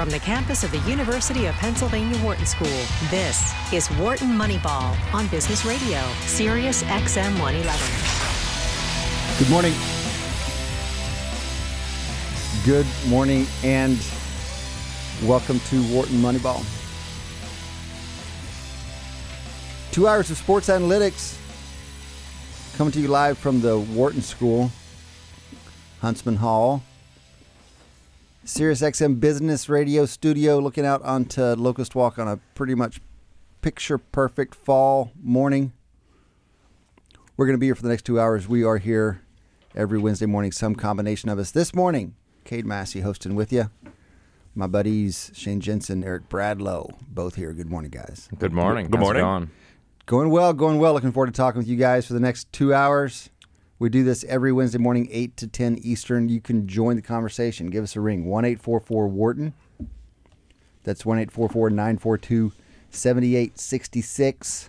from the campus of the University of Pennsylvania Wharton School. This is Wharton Moneyball on Business Radio, Sirius XM 111. Good morning. Good morning and welcome to Wharton Moneyball. Two hours of sports analytics coming to you live from the Wharton School, Huntsman Hall. Sirius XM Business Radio Studio looking out onto Locust Walk on a pretty much picture perfect fall morning. We're going to be here for the next two hours. We are here every Wednesday morning, some combination of us. This morning, Cade Massey hosting with you. My buddies Shane Jensen, Eric Bradlow, both here. Good morning, guys. Good morning. Good How's it morning. going? Going well, going well. Looking forward to talking with you guys for the next two hours. We do this every Wednesday morning, 8 to 10 Eastern. You can join the conversation. Give us a ring, 1 844 Wharton. That's 1 844 942 7866.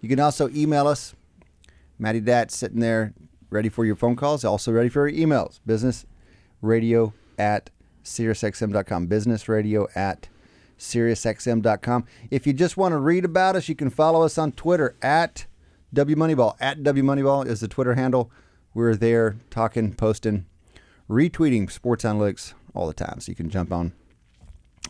You can also email us. Matty Dat sitting there ready for your phone calls, also ready for your emails. Business radio at SiriusXM.com. Business radio at SiriusXM.com. If you just want to read about us, you can follow us on Twitter at WMoneyball. At W Moneyball is the Twitter handle. We're there talking, posting, retweeting sports analytics all the time. So you can jump on.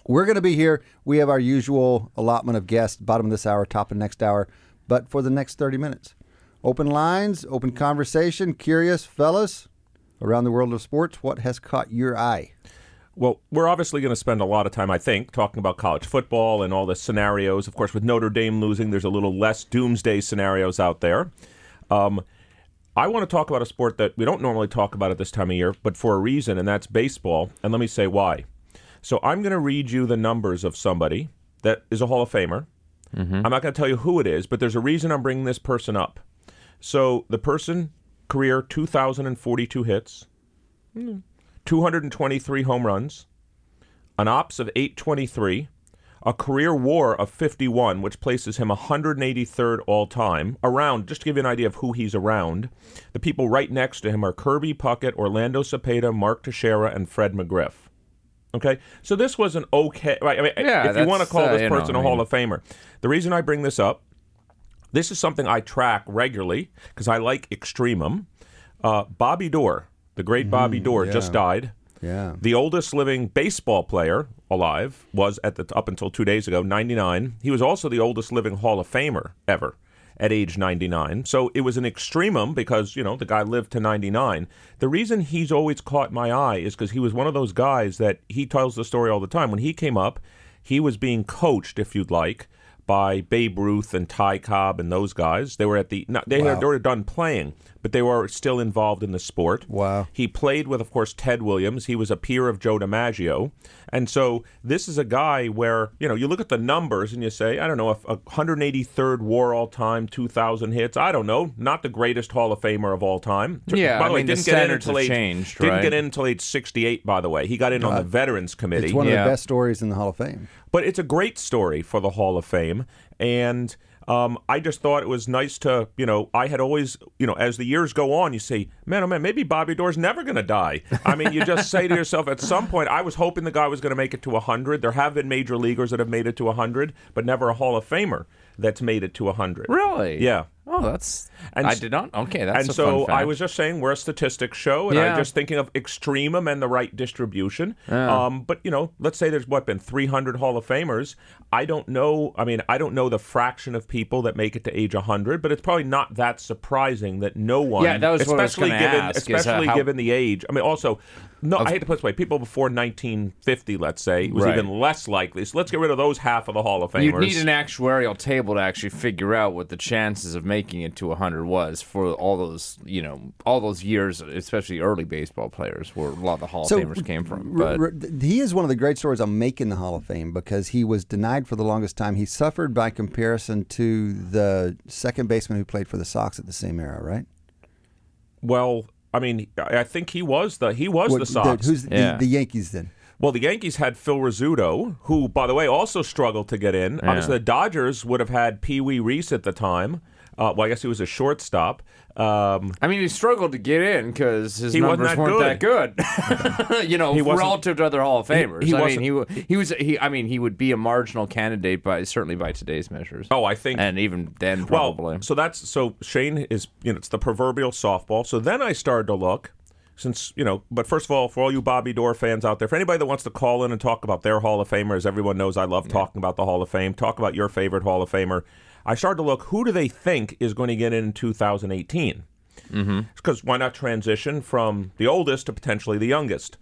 We're going to be here. We have our usual allotment of guests, bottom of this hour, top of next hour, but for the next 30 minutes. Open lines, open conversation. Curious, fellas, around the world of sports, what has caught your eye? Well, we're obviously going to spend a lot of time, I think, talking about college football and all the scenarios. Of course, with Notre Dame losing, there's a little less doomsday scenarios out there. Um, I want to talk about a sport that we don't normally talk about at this time of year, but for a reason, and that's baseball. And let me say why. So I'm going to read you the numbers of somebody that is a Hall of Famer. I'm not going to tell you who it is, but there's a reason I'm bringing this person up. So the person, career 2,042 hits, 223 home runs, an ops of 823, a career war of 51, which places him 183rd all time. Around, just to give you an idea of who he's around, the people right next to him are Kirby Puckett, Orlando Cepeda, Mark Teixeira, and Fred McGriff. Okay, so this was an okay. Right, I mean, Yeah, if you want to call uh, this know, person I a Hall mean- of Famer, the reason I bring this up this is something I track regularly because I like extremum. Uh, Bobby Doerr, the great Bobby mm, Doerr, just died. Yeah. The oldest living baseball player alive was at the up until two days ago, 99. He was also the oldest living Hall of Famer ever at age 99. So it was an extremum because you know the guy lived to 99. The reason he's always caught my eye is because he was one of those guys that he tells the story all the time. When he came up, he was being coached, if you'd like, by Babe Ruth and Ty Cobb and those guys. They were at the not, they had already done playing, but they were still involved in the sport. Wow. He played with, of course, Ted Williams. He was a peer of Joe DiMaggio. And so this is a guy where, you know, you look at the numbers and you say, I don't know, a 183rd war all time, 2,000 hits. I don't know. Not the greatest Hall of Famer of all time. Yeah, by I the way, mean, didn't get in standards until have age, changed, Didn't right? get in until age 68, by the way. He got in on the Veterans Committee. It's one of Yeah. the best stories in the Hall of Fame. But it's a great story for the Hall of Fame. And um, I just thought it was nice to, you know, I had always, you know, as the years go on, you say, man, oh man, maybe Bobby Doerr's never going to die. I mean, you just say to yourself, at some point, I was hoping the guy was going to make it to 100. There have been major leaguers that have made it to 100, but never a Hall of Famer that's made it to 100. Really? Yeah. Oh, that's. And I did not. Okay, that's and so. I was just saying we're a statistics show, and I'm just thinking of extremum and the right distribution. Um, but you know, let's say there's what been 300 Hall of Famers. I don't know. I mean, I don't know the fraction of people that make it to age 100, but it's probably not that surprising that no one, Yeah, that was what I was especially given, ask, uh, especially how- given the age. I mean, also. No, I hate to put it this way. People before 1950, let's say, it was Right. even less likely. So let's get rid of those half of the Hall of Famers. You'd need an actuarial table to actually figure out what the chances of making it to 100 was for all those, you know, all those years, especially early baseball players, where a lot of the Hall of Famers came from. r- r- he is one of the great stories on making the Hall of Fame because he was denied for the longest time. He suffered by comparison to the second baseman who played for the Sox at the same era, right? well, I mean, I I think he was the he was What- the Sox. who's the, Yeah. the Yankees then? Well, the Yankees had Phil Rizzuto, who, by the way, also struggled to get in. Obviously, the Dodgers would have had Pee Wee Reese at the time. Uh, well, I guess he was a shortstop. Um, I mean, he struggled to get in because his He numbers weren't that good. you know, He relative to other Hall of Famers. he I mean, he he was he. I mean, he would be a marginal candidate, by certainly by today's measures. oh, I think and even then, probably. Well, so that's so Shane is you know it's the proverbial softball. So then I started to look since you know, but first of all, for all you Bobby Doerr fans out there, for anybody that wants to call in and talk about their Hall of Famer, as everyone knows, I love talking about the Hall of Fame. Talk about your favorite Hall of Famer. I started to look who do they think is going to get in 2018. Because mm-hmm. why not transition from the oldest to potentially the youngest?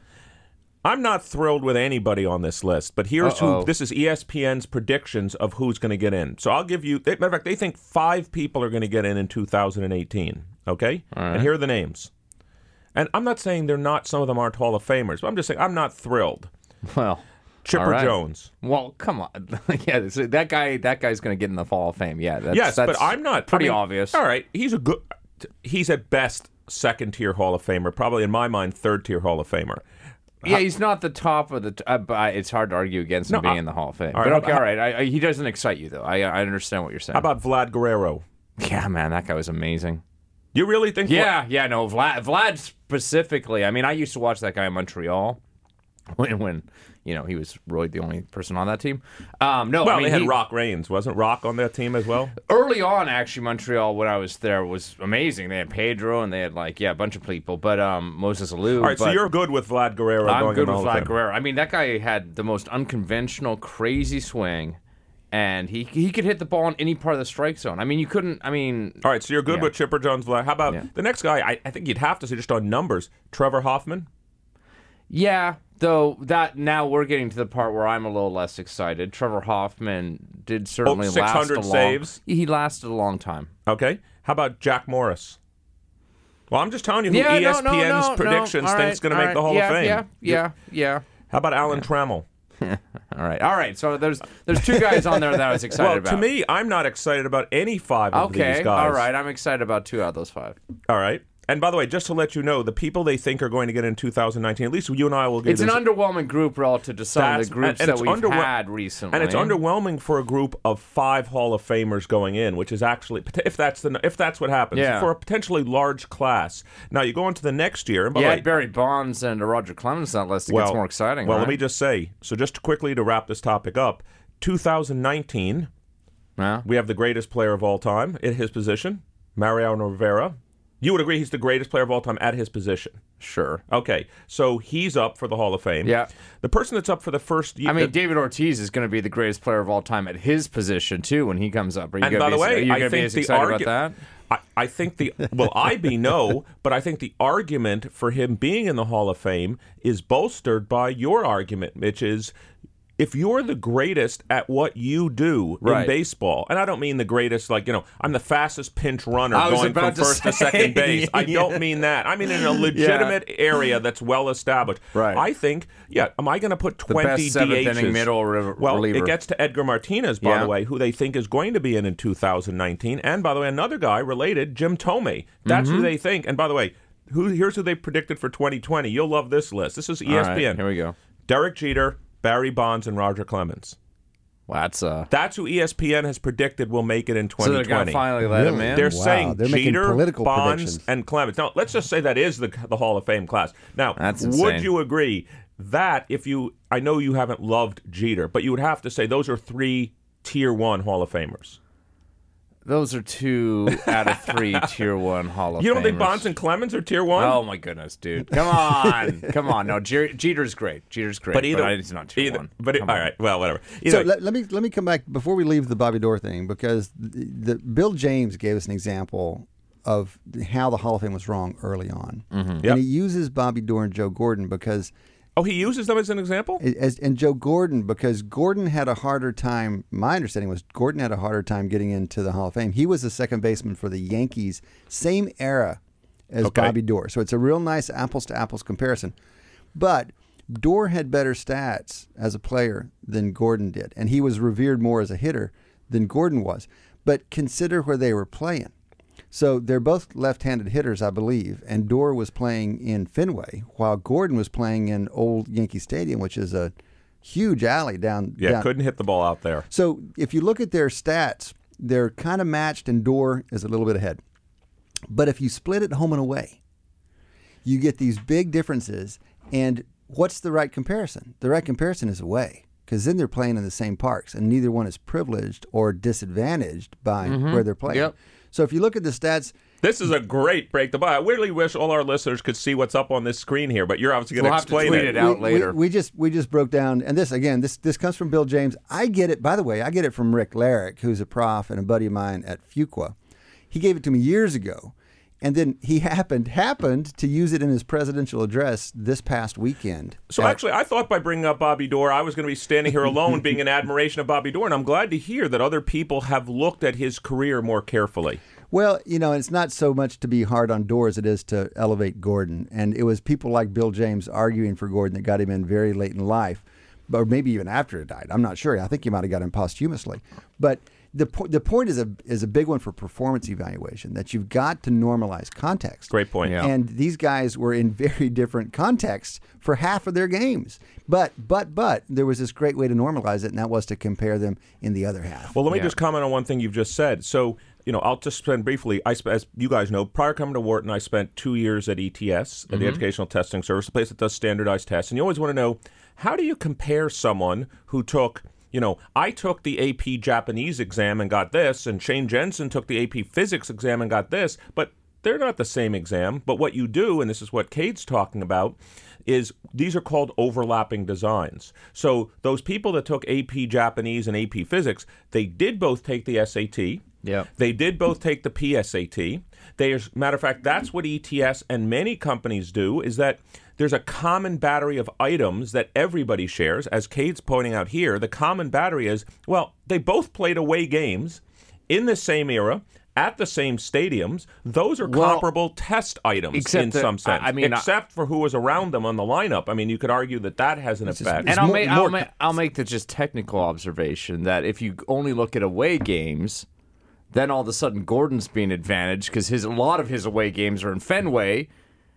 I'm not thrilled with anybody on this list, but here's Uh-oh. who. This is ESPN's predictions of who's going to get in. So I'll give you. Matter of fact, they think five people are going to get in in 2018. Okay, and here are the names. And I'm not saying they're not. Some of them aren't Hall of Famers, but I'm just saying I'm not thrilled. well, Chipper right. Jones. Well, come on. yeah, so that guy. That guy's going to get in the Hall of Fame. Yeah. That's, yes, that's but I'm not. Pretty I mean, obvious. All right, he's a good. He's at best second tier Hall of Famer. Probably in my mind, third tier Hall of Famer. Yeah, he's not the top of the. T- uh, but it's hard to argue against him No, being I- in the Hall of Fame. All right, but okay, all right. I, I, he doesn't excite you though. I I understand what you're saying. How about Vlad Guerrero? yeah, man, that guy was amazing. You really think? Vlad- Yeah, yeah, no, Vlad, Vlad specifically. I mean, I used to watch that guy in Montreal when, when you know, he was really the only person on that team. Um, no, Well, I mean, they had he- Rock Raines. Wasn't Rock on that team as well? early on. Actually, Montreal when I was there was amazing. They had Pedro and they had like yeah, a bunch of people, but um, Moses Alou. All right, so you're good with Vlad Guerrero I'm good with Vlad Guerrero. I mean, that guy had the most unconventional, crazy swing, and he he could hit the ball in any part of the strike zone. I mean, you couldn't. I mean, All right, so you're good Yeah. with Chipper Jones. Vlad. How about Yeah. the next guy? I, I think you'd have to say just on numbers. Trevor Hoffman. Yeah. Though that now we're getting to the part where I'm a little less excited. Trevor Hoffman did certainly Oh, last 600 a long. saves? He lasted a long time. Okay. How about Jack Morris? Well, I'm just telling you who Yeah, ESPN's no, no, no. predictions right, is going to make the right. Hall yeah, of Fame. Yeah, yeah, yeah. How about Alan Trammell? All right, all right. So there's there's two guys on there that I was excited Well, about. to me, I'm not excited about any five of okay, these guys. all right. I'm excited about two out of those five. All right. And by the way, just to let you know, the people they think are going to get in 2019, at least you and I will get It's an underwhelming group relative to some of the groups and that we've underwhel- had recently. and it's underwhelming for a group of five Hall of Famers going in, which is actually if that's the if that's what happens Yeah. for a potentially large class. Now you go into the next year, and Yeah, way, Barry Bonds and Roger Clemens on that list. It well, gets more exciting. Well, right? let me just say, so just quickly to wrap this topic up, 2019, Yeah. we have the greatest player of all time at his position, Mariano Rivera. You would agree he's the greatest player of all time at his position. Sure. Okay, so he's up for the Hall of Fame. Yeah. The person that's up for the first year. I mean, David Ortiz is going to be the greatest player of all time at his position too when he comes up. Are you and gonna by be, the way, are you I gonna be think as the excited argu- about that? I, I think the well, I be no, but I think the argument for him being in the Hall of Fame is bolstered by your argument, which is if you're the greatest at what you do in baseball, and I don't mean the greatest like you know I'm the fastest pinch runner going from to first to second base. I don't mean that. I mean in a legitimate area that's well established. Right. I think yeah. Am I going to put twenty best seventh DHs? inning middle re- well, reliever. it gets to Edgar Martinez, by Yeah. the way, who they think is going to be in in 2019. And by the way, another guy related, Jim Thome. That's Mm-hmm. who they think. And by the way, who here's who they predicted for 2020. You'll love this list. This is E All right, ESPN. here we go. Derek Jeter, Barry Bonds, and Roger Clemens. Well, that's uh. That's who ESPN has predicted will make it in So they're 2020. going to finally let him Really? in. They're Wow, saying they're making Jeter, political Bonds, predictions. and Clemens. Now, let's just say that is the the Hall of Fame class. Now, That's would insane. you agree that if you, I know you haven't loved Jeter, but you would have to say those are three tier one Hall of Famers. Those are two out of three tier one Hall of You don't think Famers. Bonds and Clemens are tier one? Oh my goodness, dude! Come on, come on. No, Jer- Jeter's great. Jeter's great, but either, I- he's not tier either, one. But it, Come on. right, well, whatever. Either So way, let, let me let me come back before we leave the Bobby Doerr thing because the, the Bill James gave us an example of how the Hall of Fame was wrong early on, mm-hmm. Yep. and he uses Bobby Doerr and Joe Gordon because oh, he uses them as an example. as and Joe Gordon because Gordon had a harder time. My understanding was Gordon had a harder time getting into the Hall of Fame. He was the second baseman for the Yankees, same era as Okay. Bobby Doerr. So it's a real nice apples to apples comparison. But Doerr had better stats as a player than Gordon did, and he was revered more as a hitter than Gordon was. But consider where they were playing. So they're both left-handed hitters, I believe, and Doerr was playing in Fenway while Gordon was playing in Old Yankee Stadium, which is a huge alley down. Yeah, down. couldn't hit the ball out there. So if you look at their stats, they're kind of matched, and Doerr is a little bit ahead. But if you split it home and away, you get these big differences. And what's the right comparison? The right comparison is away because then they're playing in the same parks, and neither one is privileged or disadvantaged by mm-hmm. where they're playing. Yep. So if you look at the stats, This is a great break the buy. I really wish all our listeners could see what's up on this screen here, but you're obviously going We'll have to explain it. it out. we, later. We, we just we just broke down, and this again, this this comes from Bill James. I get it. By the way, I get it from Rick Larrick, who's a prof and a buddy of mine at Fuqua. He gave it to me years ago, and then he happened happened to use it in his presidential address this past weekend. So at- actually, I thought by bringing up Bobby Doerr, I was going to be standing here alone, being in admiration of Bobby Doerr, and I'm glad to hear that other people have looked at his career more carefully. Well, you know, it's not so much to be hard on Doerr as it is to elevate Gordon. And it was people like Bill James arguing for Gordon that got him in very late in life, or maybe even after he died. I'm not sure. I think he might have got him posthumously. But the, po- the point is a, is a big one for performance evaluation that you've got to normalize context. Great point. Yeah. And these guys were in very different contexts for half of their games. But, but, but there was this great way to normalize it, and that was to compare them in the other half. Well, let me Yeah. just comment on one thing you've just said. So, you know, I'll just spend briefly. I, sp- as you guys know, prior coming to Wharton, I spent two years at ETS, at the mm-hmm. Educational Testing Service, a place that does standardized tests. And you always want to know how do you compare someone who took, you know, I took the AP Japanese exam and got this, and Shane Jensen took the AP Physics exam and got this, but they're not the same exam. But what you do, and this is what Cade's talking about, is these are called overlapping designs. So those people that took AP Japanese and AP Physics, they did both take the SAT. Yep. They did both take the PSAT. There's matter of fact, that's what ETS and many companies do is that there's a common battery of items that everybody shares. As Cade's pointing out here, the common battery is well, they both played away games in the same era. At the same stadiums, those are Well, comparable test items in that- some sense. I- I mean, I- except for who was around them on the lineup. I mean, you could argue that that has an effect. and I'll more- make more I'll, make I'll make the just technical observation that if you only look at away games, then all of a sudden Gordon's being advantaged because his a lot of his away games are in Fenway,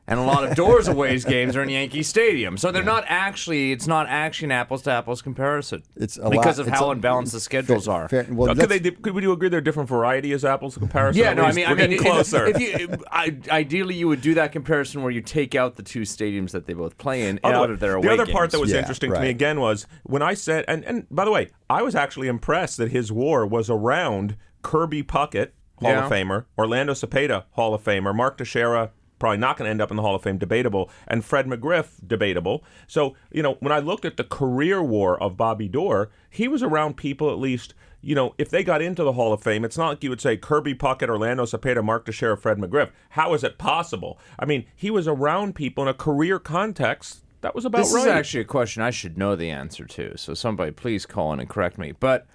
and a lot of Doerr's away games are in Yankee Stadium. So they're not actually it's not actually an apples to apples comparison. It's a because lot- of it's how a- unbalanced the schedules Fair- are. fair- well, could, let's- they, could we do agree they're different variety as apples to comparison? Yeah, no, I mean, we're I mean, getting closer. If you, I, ideally, you would do that comparison where you take out the two stadiums that they both play in By the out way, of their away the other games. part that was Yeah, interesting to me again was when I said, and, and by the way, I was actually impressed that his war was around Kirby Puckett, Hall of Famer, Orlando Cepeda, Hall of Famer, Mark Teixeira, probably not going to end up in the Hall of Fame, debatable, and Fred McGriff, debatable. So, you know, when I looked at the career war of Bobby Doerr, he was around people at least. You know, if they got into the Hall of Fame, it's not like you would say Kirby Puckett, Orlando Cepeda, Mark Teixeira, Fred McGriff. How is it possible? I mean, he was around people in a career context. That was about This right. is actually a question I should know the answer to. So somebody please call in and correct me. But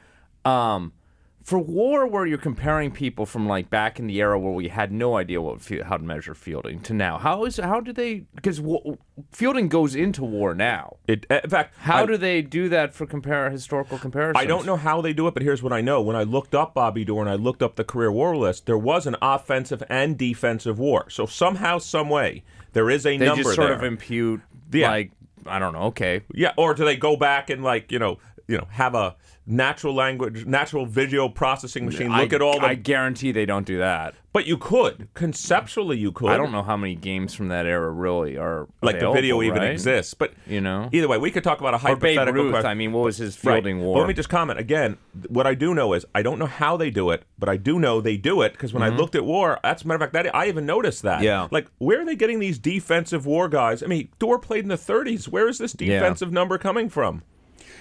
um, for war, where you're comparing people from like back in the era where we had no idea what how to measure fielding to now, how is how do they? Because w- fielding goes into war now. It, eh, in fact, How I, do they do that for compare historical comparisons? I don't know how they do it, but here's what I know. When I looked up Bobby Dorr and I looked up the career war list, there was an offensive and defensive war. So somehow, some way, there is a They number just sort there. of impute Yeah. like I don't know. Okay, yeah, or do they go back and like you know, you know, have a natural language, natural video processing machine look I, at all the? I guarantee they don't do that. but you could conceptually, you could. I don't know how many games from that era really are Like the video even right? exists, but You know? either way, we could talk about a Or Babe Ruth. question. I mean, what was his fielding Well, war? let me just comment again. What I do know is I don't know how they do it, but I do know they do it because when I looked at war, that's a matter of fact that I even noticed that. Mm-hmm. Yeah. Like where are they getting these defensive war guys? I mean, Doerr played in the 30s. Where is this defensive number coming from?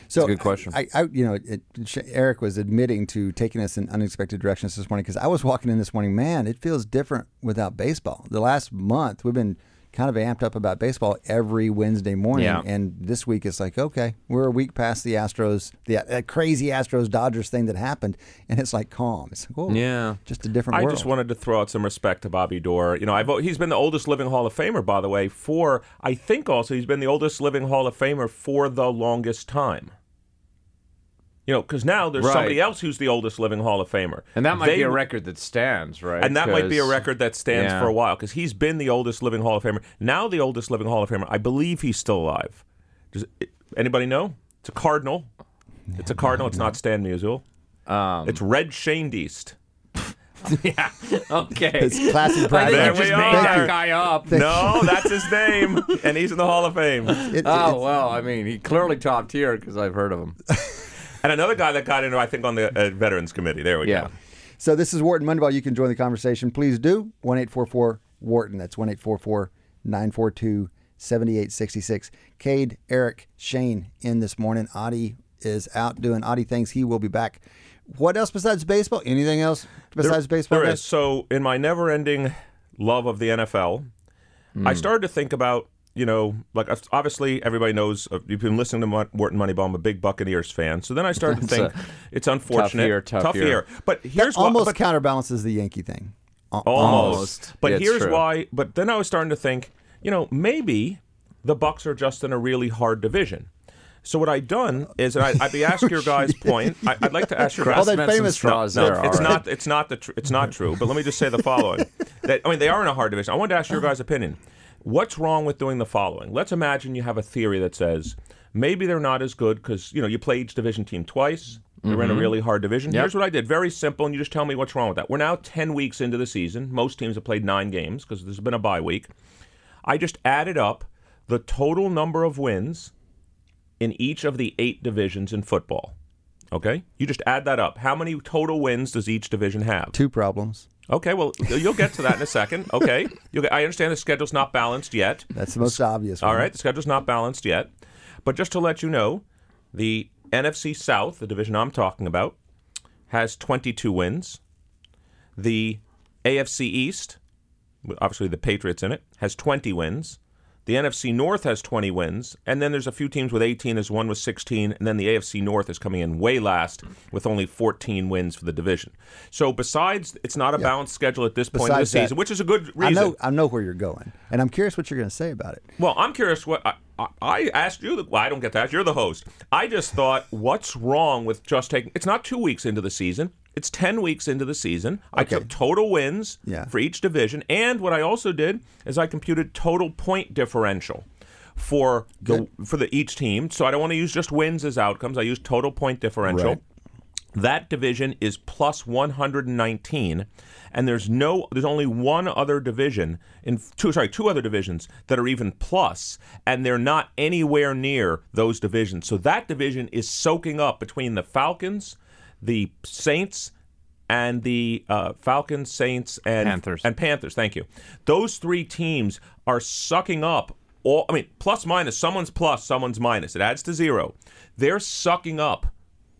So a good question. I, I you know, it, Eric was admitting to taking us in unexpected directions this morning because I was walking in this morning. Man, it feels different without baseball. The last month we've been kind of amped up about baseball every Wednesday morning, Yeah. and this week it's like, okay, we're a week past the Astros, the that crazy Astros Dodgers thing that happened, and it's like calm. It's like, whoa, Yeah. just a different I world. just wanted to throw out some respect to Bobby Doerr. You know, I've, he's been the oldest living Hall of Famer, by the way, for, I think also he's been the oldest living Hall of Famer for the longest time. You know, because now there's Right. somebody else who's the oldest living Hall of Famer. and that might They- be a record that stands, right? And that might be a record that stands Yeah. for a while because he's been the oldest living Hall of Famer. Now the oldest living Hall of Famer, I believe he's still alive. Does anybody know? It's a Cardinal. It's a Cardinal. It's not Stan Musial. Um, It's Red Schoendienst. yeah. Okay. It's classy I pride. think There you just we made are. that guy up. No, that's his name, and he's in the Hall of Fame. It- Oh it's- well, I mean, he clearly top tier because I've heard of him. And another guy that got into, I think, on the uh, Veterans Committee. There we Yeah. go. So this is Wharton Moneyball. You can join the conversation. Please do. One eight four four Wharton. That's one eight four four nine four two seventy eight sixty six. Cade, Eric, Shane in this morning. Adi is out doing Adi things. He will be back. What else besides baseball? Anything else besides baseball? There guys? is. So, in my never-ending love of the NFL, Hmm. I started to think about, you know, like obviously everybody knows uh, you've been listening to Mo- Wharton Moneyball. I'm a big Buccaneers fan. So then I started to think a it's unfortunate, year, tough year. year. But That here's why- almost but- counterbalances the Yankee thing. Al- almost. Almost. But Yeah, here's true. why. But then I was starting to think, you know, maybe the Bucs are just in a really hard division. So what I've done is, and I, I'd be asking your guys' point. I, I'd like to ask your All guys. that famous straws No, there. it's all right. not. It's not the. Tr- it's not true. But let me just say the following: that I mean, they are in a hard division. I wanted to ask your guys' opinion. What's wrong with doing the following? Let's imagine you have a theory that says maybe they're not as good because you know you play each division team twice. They're in a mm-hmm. really hard division. Yep. Here's what I did. Very simple, and you just tell me what's wrong with that. We're now ten weeks into the season. Most teams have played nine games because there's been a bye week. I just added up the total number of wins in each of the eight divisions in football. Okay? You just add that up. How many total wins does each division have? Two problems. Okay, well, you'll get to that in a second. Okay. You'll get, I understand the schedule's not balanced yet. That's the most obvious one. All right, the schedule's not balanced yet. But just to let you know, the NFC South, the division I'm talking about, has 22 wins. The AFC East, obviously the Patriots in it, has 20 wins. The NFC North has 20 wins, and then there's a few teams with 18. There's one with 16, and then the AFC North is coming in way last with only 14 wins for the division. So besides, it's not a balanced schedule at this point Besides of the that, season, which is a good I reason. know. I know where you're going, and I'm curious what you're going to say about it. Well, I'm curious what I, I, I asked you. The, well, I don't get that. You're the host. I just thought, what's wrong with just taking? It's not two weeks into the season. It's ten weeks into the season. I Okay. took total wins Yeah. for each division, and what I also did is I computed total point differential for the for the each team. So I don't want to use just wins as outcomes. I use total point differential. Right. That division is plus 119, and there's no, there's only one other division in two, sorry, two other divisions that are even plus, and they're not anywhere near those divisions. So that division is soaking up between the Falcons, the Saints, and the uh, Falcons, Saints, and Panthers. and Panthers. Thank you. Those three teams are sucking up all. I mean, plus minus. Someone's plus, someone's minus. It adds to zero. They're sucking up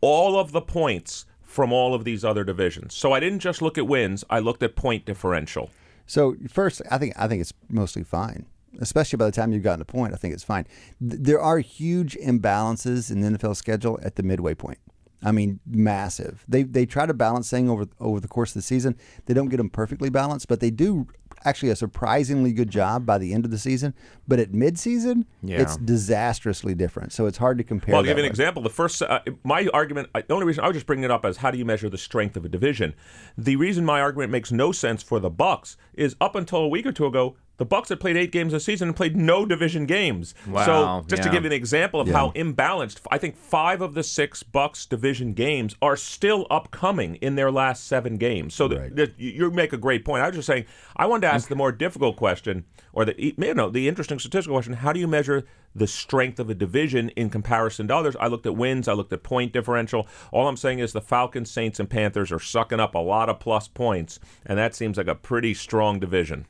all of the points from all of these other divisions. So I didn't just look at wins. I looked at point differential. So first, I think I think it's mostly fine, especially by the time you've gotten a point. I think it's fine. Th- There are huge imbalances in the NFL schedule at the midway point. I mean, massive. They they try to balance things over over the course of the season. They don't get them perfectly balanced, but they do actually a surprisingly good job by the end of the season. But at midseason, Yeah. it's disastrously different. So it's hard to compare. Well, I'll give you an way. example. The first, uh, my argument, the only reason I was just bringing it up is how do you measure the strength of a division? The reason my argument makes no sense for the Bucs is up until a week or two ago, the Bucs had played eight games this season and played no division games. Wow, so just to give you an example of how imbalanced, I think five of the six Bucs division games are still upcoming in their last seven games. So the, the, you you make a great point. I was just saying I wanted to ask the more difficult question, or the you know the interesting statistical question: How do you measure the strength of a division in comparison to others? I looked at wins, I looked at point differential. All I'm saying is the Falcons, Saints, and Panthers are sucking up a lot of plus points, and that seems like a pretty strong division.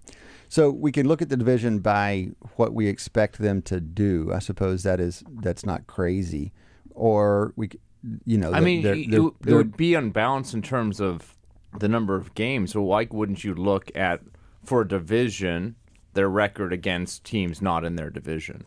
So we can look at the division by what we expect them to do. I suppose that is that's not crazy, or we, you know, I mean, they're- it, they're- it they're- would be unbalanced in terms of the number of games. So why wouldn't you look at for a division their record against teams not in their division?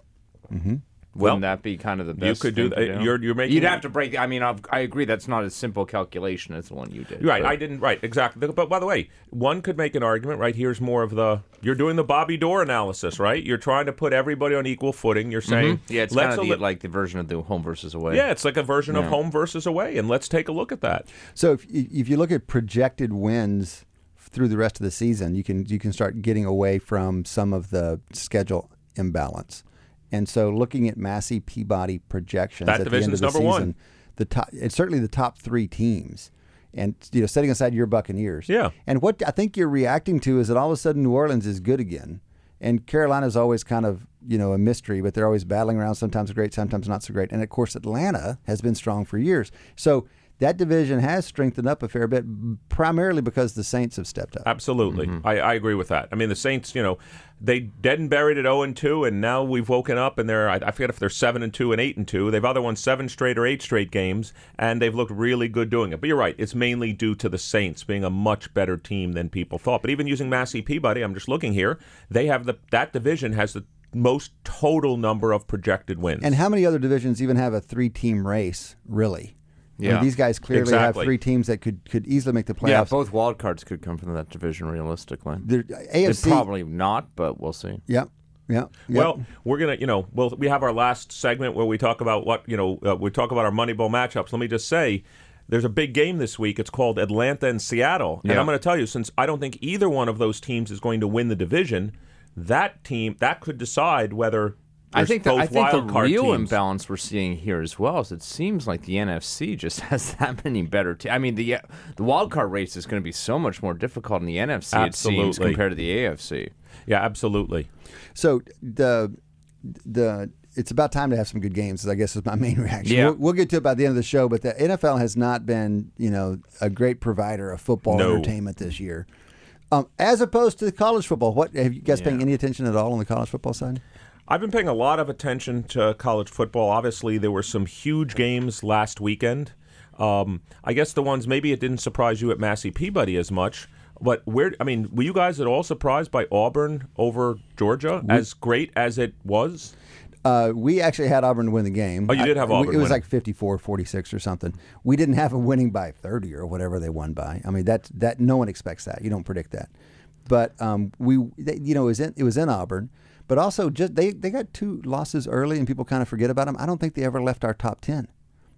Mm-hmm. Wouldn't Well, that be kind of the best? you could do thing to that. You're- you're making- You'd have to break. I mean, I've, I agree. That's not a simple calculation as the one you did. Right, but- I didn't. Right, exactly. But by the way, one could make an argument. Right, here's more of the. You're doing the Bobby Doerr analysis, right? You're trying to put everybody on equal footing. You're saying, Mm-hmm. Yeah, it's let's kind of the, eli- like the version of the home versus away. yeah, it's like a version of home versus away, and let's take a look at that. So if if you look at projected wins through the rest of the season, you can you can start getting away from some of the schedule imbalance. And so looking at Massey Peabody projections That at the end of the number season, one. the top. It's certainly the top three teams, and you know, setting aside your Buccaneers. Yeah. And what I think you're reacting to is that all of a sudden New Orleans is good again, and Carolina's always kind of you know a mystery, but they're always battling around. Sometimes great, sometimes not so great. And of course, Atlanta has been strong for years. So that division has strengthened up a fair bit, primarily because the Saints have stepped up. Absolutely, mm-hmm. I, I agree with that. I mean, the Saints, you know, they dead and buried at zero and two, and now we've woken up and they're I, I forget if they're seven and two and eight and two. They've either won seven straight or eight straight games, and they've looked really good doing it. But you're right, it's mainly due to the Saints being a much better team than people thought. But even using Massey Peabody, I'm just looking here, they have the that division has the most total number of projected wins. And how many other divisions even have a three-team race? Really? I mean, Yeah. these guys clearly Exactly. have three teams that could could easily make the playoffs. Yeah, both wild cards could come from that division realistically. They're- It AFC. probably not, but we'll see. Yep. Yep. yep. Well, we're gonna, you know, well, we have our last segment where we talk about what, you know, uh, we talk about our Moneyball matchups. Let me just say, there's a big game this week. It's called Atlanta and Seattle, and Yeah. I'm going to tell you, since I don't think either one of those teams is going to win the division, that team that could decide whether I think the, I think the real teams. imbalance we're seeing here as well is it seems like the NFC just has that many better teams. I mean, the the wild card race is going to be so much more difficult in the NFC it seems Absolutely. compared to the AFC. Yeah, absolutely. So the the it's about time to have some good games. I guess is my main reaction. Yeah. We'll, we'll get to it by the end of the show, but the NFL has not been you know a great provider of football No. entertainment this year, um, as opposed to college football. What have you guys paying any attention at all on the college football side? I've been paying a lot of attention to college football. Obviously, there were some huge games last weekend. Um, I guess the ones maybe it didn't surprise you at Massey Peabody as much. But where I mean, were you guys at all surprised by Auburn over Georgia? as great as it was, Uh, we actually had Auburn win the game. Oh, you did have I- Auburn It was like 54 46 or something. We didn't have a winning by 30 or whatever they won by. I mean, that, that no one expects that. You don't predict that. But um, we, you know, it was, in, it was in Auburn. But also, just they, they got two losses early and people kind of forget about them. I don't think they ever left our top 10.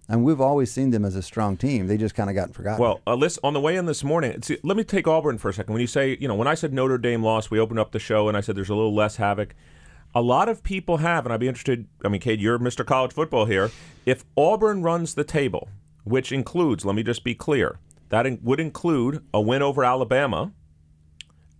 And we've always seen them as a strong team. They just kind of got forgotten. Well, uh, listen, on the way in this morning, see, let me take Auburn for a second. When you say, you know, when I said Notre Dame lost, we opened up the show and I said there's a little less havoc. A lot of people have, and I'd be interested. I mean, Cade, you're Mr. College Football here. If Auburn runs the table, which includes, let me just be clear, that in, would include a win over Alabama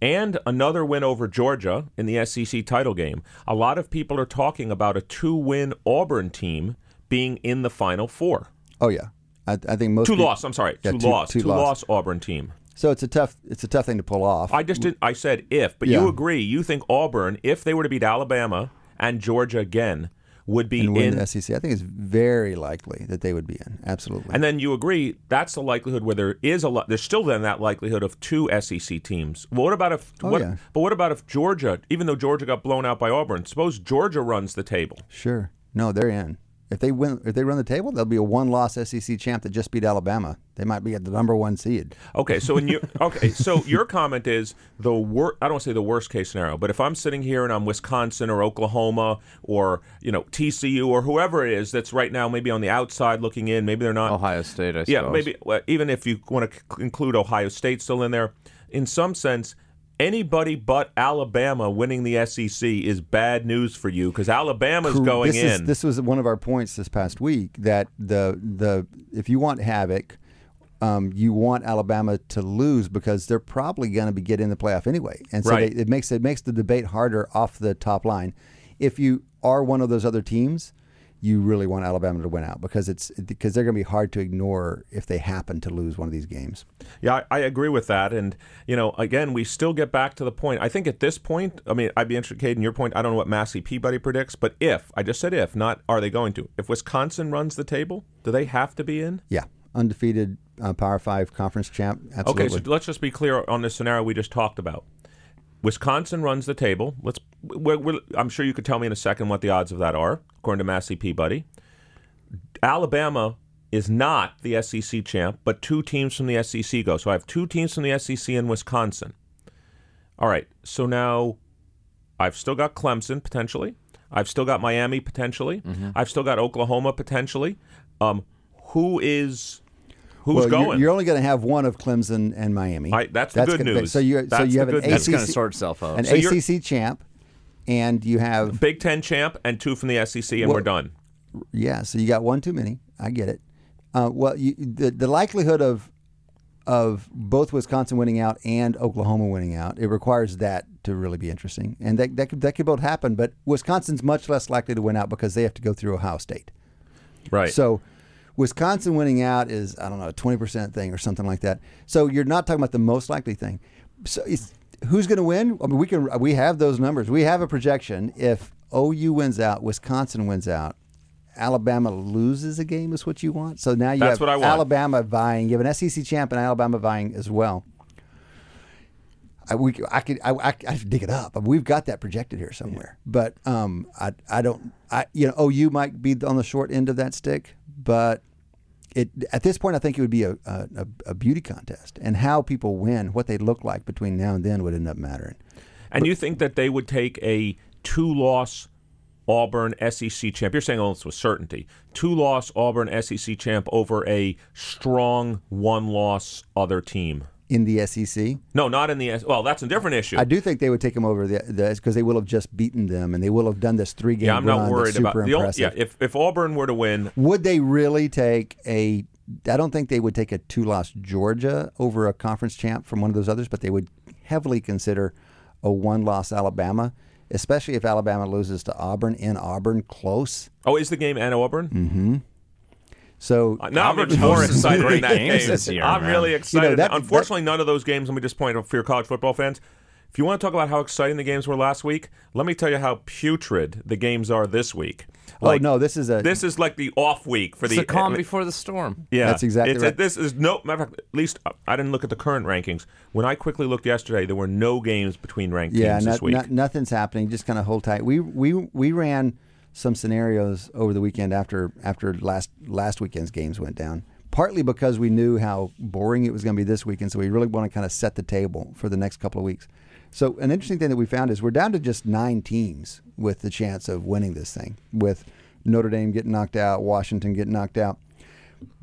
and another win over Georgia in the SEC title game. A lot of people are talking about a two-win Auburn team being in the Final Four. oh, yeah. I, I think most Two peop- loss. I'm sorry. Yeah, two, two- loss. two Two loss. loss Auburn team. So it's a tough it's a tough thing to pull off. I just did. I said if, but Yeah. you agree. You think Auburn, if they were to beat Alabama and Georgia again, would be in. the SEC. I think it's very likely that they would be in. Absolutely. And then you agree that's the likelihood where there is a lot. There's still then that likelihood of two SEC teams. Well, what about if? Oh, what, yeah. But what about if Georgia, even though Georgia got blown out by Auburn, suppose Georgia runs the table? Sure. No, they're in. If they win, if they run the table, they'll be a one-loss SEC champ that just beat Alabama. They might be at the number one seed. Okay, so in your okay, so your comment is the wor- I don't say the worst case scenario, but if I'm sitting here and I'm Wisconsin or Oklahoma or you know TCU or whoever it is that's right now maybe on the outside looking in, maybe they're not. Ohio State, I suppose. yeah, maybe well, even if you want to c- include Ohio State still in there, in some sense. Anybody but Alabama winning the SEC is bad news for you because Alabama's Cor- going this in. Is, this was one of our points this past week that the the if you want havoc, um, you want Alabama to lose because they're probably going to be get in the playoff anyway, and so Right. they, it makes it makes the debate harder off the top line. If you are one of those other teams, you really want Alabama to win out because it's because they're going to be hard to ignore if they happen to lose one of these games. Yeah, I, I agree with that. And, you know, again, we still get back to the point. I think at this point, I mean, I'd be interested, Cade, in your point. I don't know what Massey Peabody predicts, but if, I just said if, not are they going to. If Wisconsin runs the table, do they have to be in? Yeah, undefeated uh, Power Five conference champ. Absolutely. Okay, so let's just be clear on the scenario we just talked about. Wisconsin runs the table. Let's. We're, we're, I'm sure you could tell me in a second what the odds of that are, according to Massey Peabody. Alabama is not the SEC champ, but two teams from the SEC go. So I have two teams from the SEC in Wisconsin. All right. So now I've still got Clemson potentially. I've still got Miami potentially. I've still got Oklahoma potentially. Um, who is who's well, you're- You're, only going to have one of Clemson and Miami. I- that's the good gonna- news. So you so That's you have the an news. ACC, That's going to sort itself out. an So ACC champ, and you have Big Ten champ and two from the SEC, and Well- we're done. yeah. So you got one too many. I get it. Uh, well, you, the the likelihood of of both Wisconsin winning out and Oklahoma winning out, it requires that to really be interesting, and that that could, that could both happen. But Wisconsin's much less likely to win out because they have to go through Ohio State. Right. So Wisconsin winning out is I don't know a twenty percent thing or something like that. So you're not talking about the most likely thing. So who's going to win? I mean, we can we have those numbers. We have a projection. If OU wins out, Wisconsin wins out. Alabama loses a game is what you want. So now you That's have what I want. Alabama vying. You have an SEC champ and Alabama vying as well. I, we, I could I, I, I dig it up. We've got that projected here somewhere, but um, I I don't I you know OU might be on the short end of that stick, but it at this point I think it would be a a, a beauty contest, and how people win, what they look like between now and then would end up mattering. And you think that they would take a two-loss Auburn SEC champ? You're saying almost with certainty. Two-loss Auburn SEC champ over a strong one-loss other team. In the SEC, No, not in the S. Well, that's a different issue. I do think they would take them over the because they will have just beaten them, and they will have done this three game. yeah, I'm not worried about the. Yeah, if if Auburn were to win, Would they really take a? I don't think they would take a two-loss Georgia over a conference champ from one of those others, but they would heavily consider a one-loss Alabama, especially if Alabama loses to Auburn in Auburn close. oh, is the game at Auburn? Mm-hmm. So Uh, Now I'm Auburn's even more excited three in that game. this year, I'm man. really excited. that- Unfortunately, none of those games. Let me just point out for your college football fans. If you want to talk about how exciting the games were last week, let me tell you how putrid the games are this week. Like, oh no, this is a This is like the off week for It's the the calm before the storm. Yeah, That's exactly it's right. this is no matter of fact. At least uh, I didn't look at the current rankings. When I quickly looked yesterday, there were no games between ranked yeah, teams no- this week. no- nothing's happening. Just kind of hold tight. We we we ran some scenarios over the weekend after after last last weekend's games went down. Partly because we knew how boring it was going to be this weekend, so we really want to kind of set the table for the next couple of weeks. So an interesting thing that we found is we're down to just nine teams with the chance of winning this thing, with Notre Dame getting knocked out, Washington getting knocked out.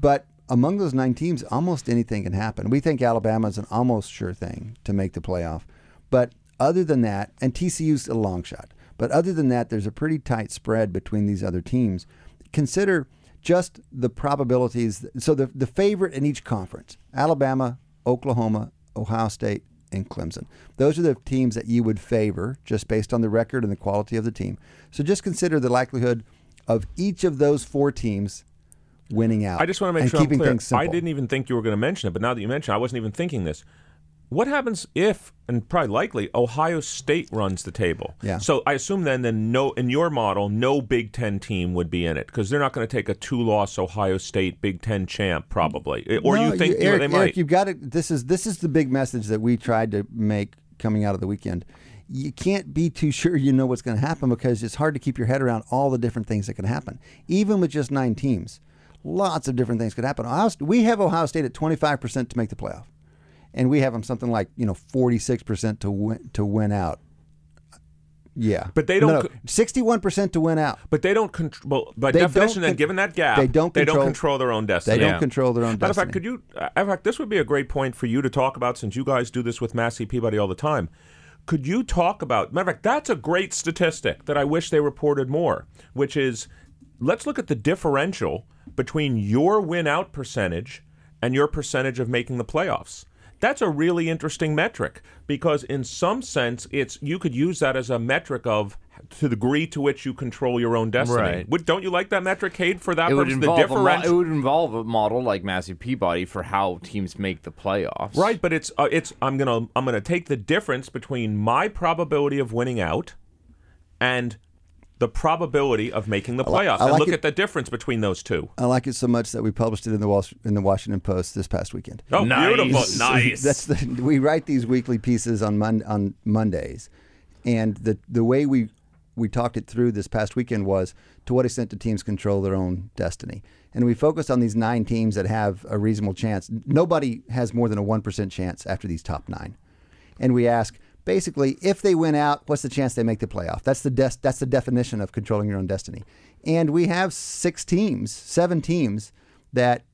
But among those nine teams, almost anything can happen. We think Alabama is an almost sure thing to make the playoff. But other than that, and TCU's a long shot. But other than that, there's a pretty tight spread between these other teams. Consider just the probabilities. So the the favorite in each conference: Alabama, Oklahoma, Ohio State, and Clemson. Those are the teams that you would favor just based on the record and the quality of the team. So just consider the likelihood of each of those four teams winning out. I just want to make sure I'm clear. I didn't even think you were going to mention it, but now that you mention, it, I wasn't even thinking this. What happens if, and probably likely, Ohio State runs the table? Yeah. So I assume then, then no, in your model, no Big Ten team would be in it because they're not going to take a two-loss Ohio State Big Ten champ, probably. Eh, or No, you think you Eric, they might? Eric, you've got to. This is this is the big message that we tried to make coming out of the weekend. You can't be too sure you know what's going to happen because it's hard to keep your head around all the different things that can happen. Even with just nine teams, lots of different things could happen. Ohio, we have Ohio State at twenty five percent to make the playoff, and we have them something like you know forty six percent to win to win out. Yeah, But they don't Sixty-one percent to win out. But they don't control. Well, by They definition, don't then, con- given that gap, they don't control- control their own destiny. They don't Yeah. control their own destiny. Matter of fact, could you? Uh, in fact, this would be a great point for you to talk about since you guys do this with Massey Peabody all the time. Could you talk about? Matter of fact, that's a great statistic that I wish they reported more. Which is, let's look at the differential between your win out percentage and your percentage of making the playoffs. That's a really interesting metric because, in some sense, it's you could use that as a metric of to the degree to which you control your own destiny. Right. Would, don't you like that metric, Cade, for that It would purpose? involve the a mo- it would involve a model like Massey Peabody for how teams make the playoffs. Right, but it's uh, it's I'm gonna I'm gonna take the difference between my probability of winning out and the probability of making the playoffs, I and like look it- at the difference between those two. I like it so much that we published it in the Wall, in the Washington Post this past weekend. Oh, Nice. beautiful, nice. That's the we write these weekly pieces on Mon, on Mondays, and the the way we we talked it through this past weekend was to what extent do teams control their own destiny, and we focused on these nine teams that have a reasonable chance. Nobody has more than a one percent chance after these top nine, and we ask basically if they win out, what's the chance they make the playoff? That's the des- that's the definition of controlling your own destiny, and we have six teams, seven teams that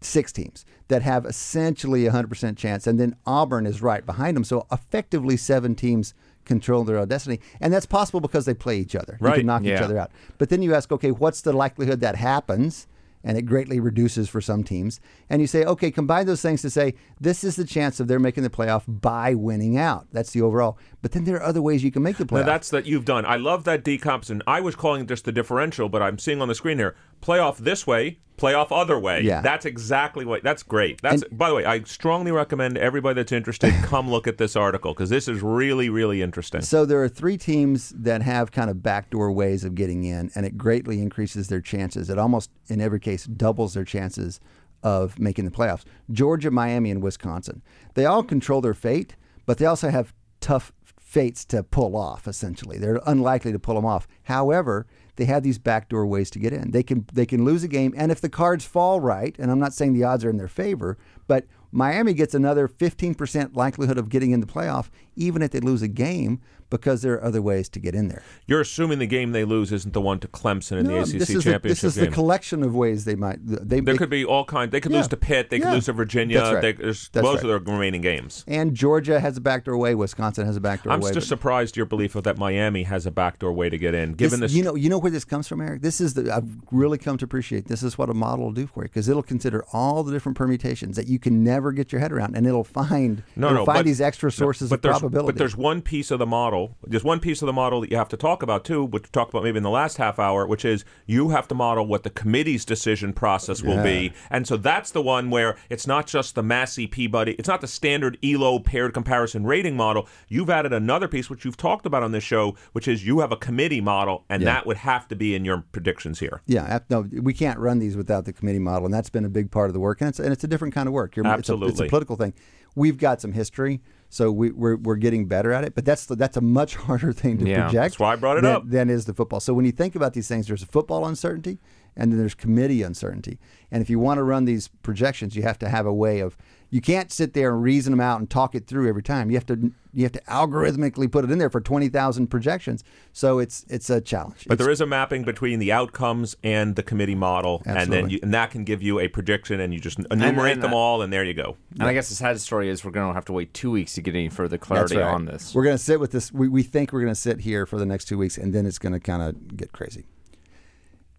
six teams that have essentially a 100% chance. And then Auburn is right behind them. So effectively, seven teams control their own destiny. And that's possible because they play each other. You can knock each other out. But then you ask, okay, what's the likelihood that happens? And it greatly reduces for some teams. And you say, okay, combine those things to say this is the chance of they're making the playoff by winning out. That's the overall. But then there are other ways you can make the playoff. Now that's that you've done. I love that decomposition. I was calling it just the differential, but I'm seeing on the screen here playoff this way, playoff other way. Yeah. That's exactly what. That's great. That's by the way, I strongly recommend everybody that's interested come look at this article because this is really really interesting. So there are three teams that have kind of backdoor ways of getting in, and it greatly increases their chances. It almost, in every case, doubles their chances of making the playoffs. Georgia, Miami, and Wisconsin. They all control their fate, but they also have tough fates to pull off. Essentially, they're unlikely to pull them off. However, they have these backdoor ways to get in. They can they can lose a game, and if the cards fall right, and I'm not saying the odds are in their favor, but Miami gets another 15% likelihood of getting in the playoff, even if they lose a game, because there are other ways to get in there. You're assuming the game they lose isn't the one to Clemson in No, the ACC this is championship the, this is game. the collection of ways they might. They, there they- could be all kinds. They could Yeah. lose to Pitt. They could lose to Virginia. That's right. They, there's, That's those right. are the remaining games. and Georgia has a backdoor way. Wisconsin has a backdoor way. I'm just but- surprised your belief of that Miami has a backdoor way to get in. Given This- this, you know, you know where this comes from, Eric. This is the I've really come to appreciate. This is what a model will do for you because it'll consider all the different permutations that you can never get your head around, and it'll find no, it'll no, find but- these extra no, sources but of there's, But there's one piece of the model. There's one piece of the model that you have to talk about too, which we talked about maybe in the last half hour, which is you have to model what the committee's decision process will be, and so that's the one where it's not just the Massey Peabody, it's not the standard ELO paired comparison rating model. You've added another piece, which you've talked about on this show, which is you have a committee model, and Yeah. that would have to be in your predictions here. Yeah, no, we can't run these without the committee model, and that's been a big part of the work. And it's and it's a different kind of work. You're, It's a, it's a political thing. We've got some history, so we, we're we're getting better at it. But that's the, that's a much harder thing to Yeah, project. that's why I brought it than, up. Than is the football. So when you think about these things, there's a football uncertainty, and then there's committee uncertainty. And if you want to run these projections, you have to have a way of. You can't sit there and reason them out and talk it through every time. You have to you have to algorithmically put it in there for twenty thousand projections. So it's it's a challenge. But It's- there is a mapping between the outcomes and the committee model, and then you, and that can give you a prediction, and you just enumerate and, them uh, all, and there you go. And I guess the sad story is we're going to have to wait two weeks to get any further clarity right. on this. We're going to sit with this. We, we think we're going to sit here for the next two weeks, and then it's going to kind of get crazy.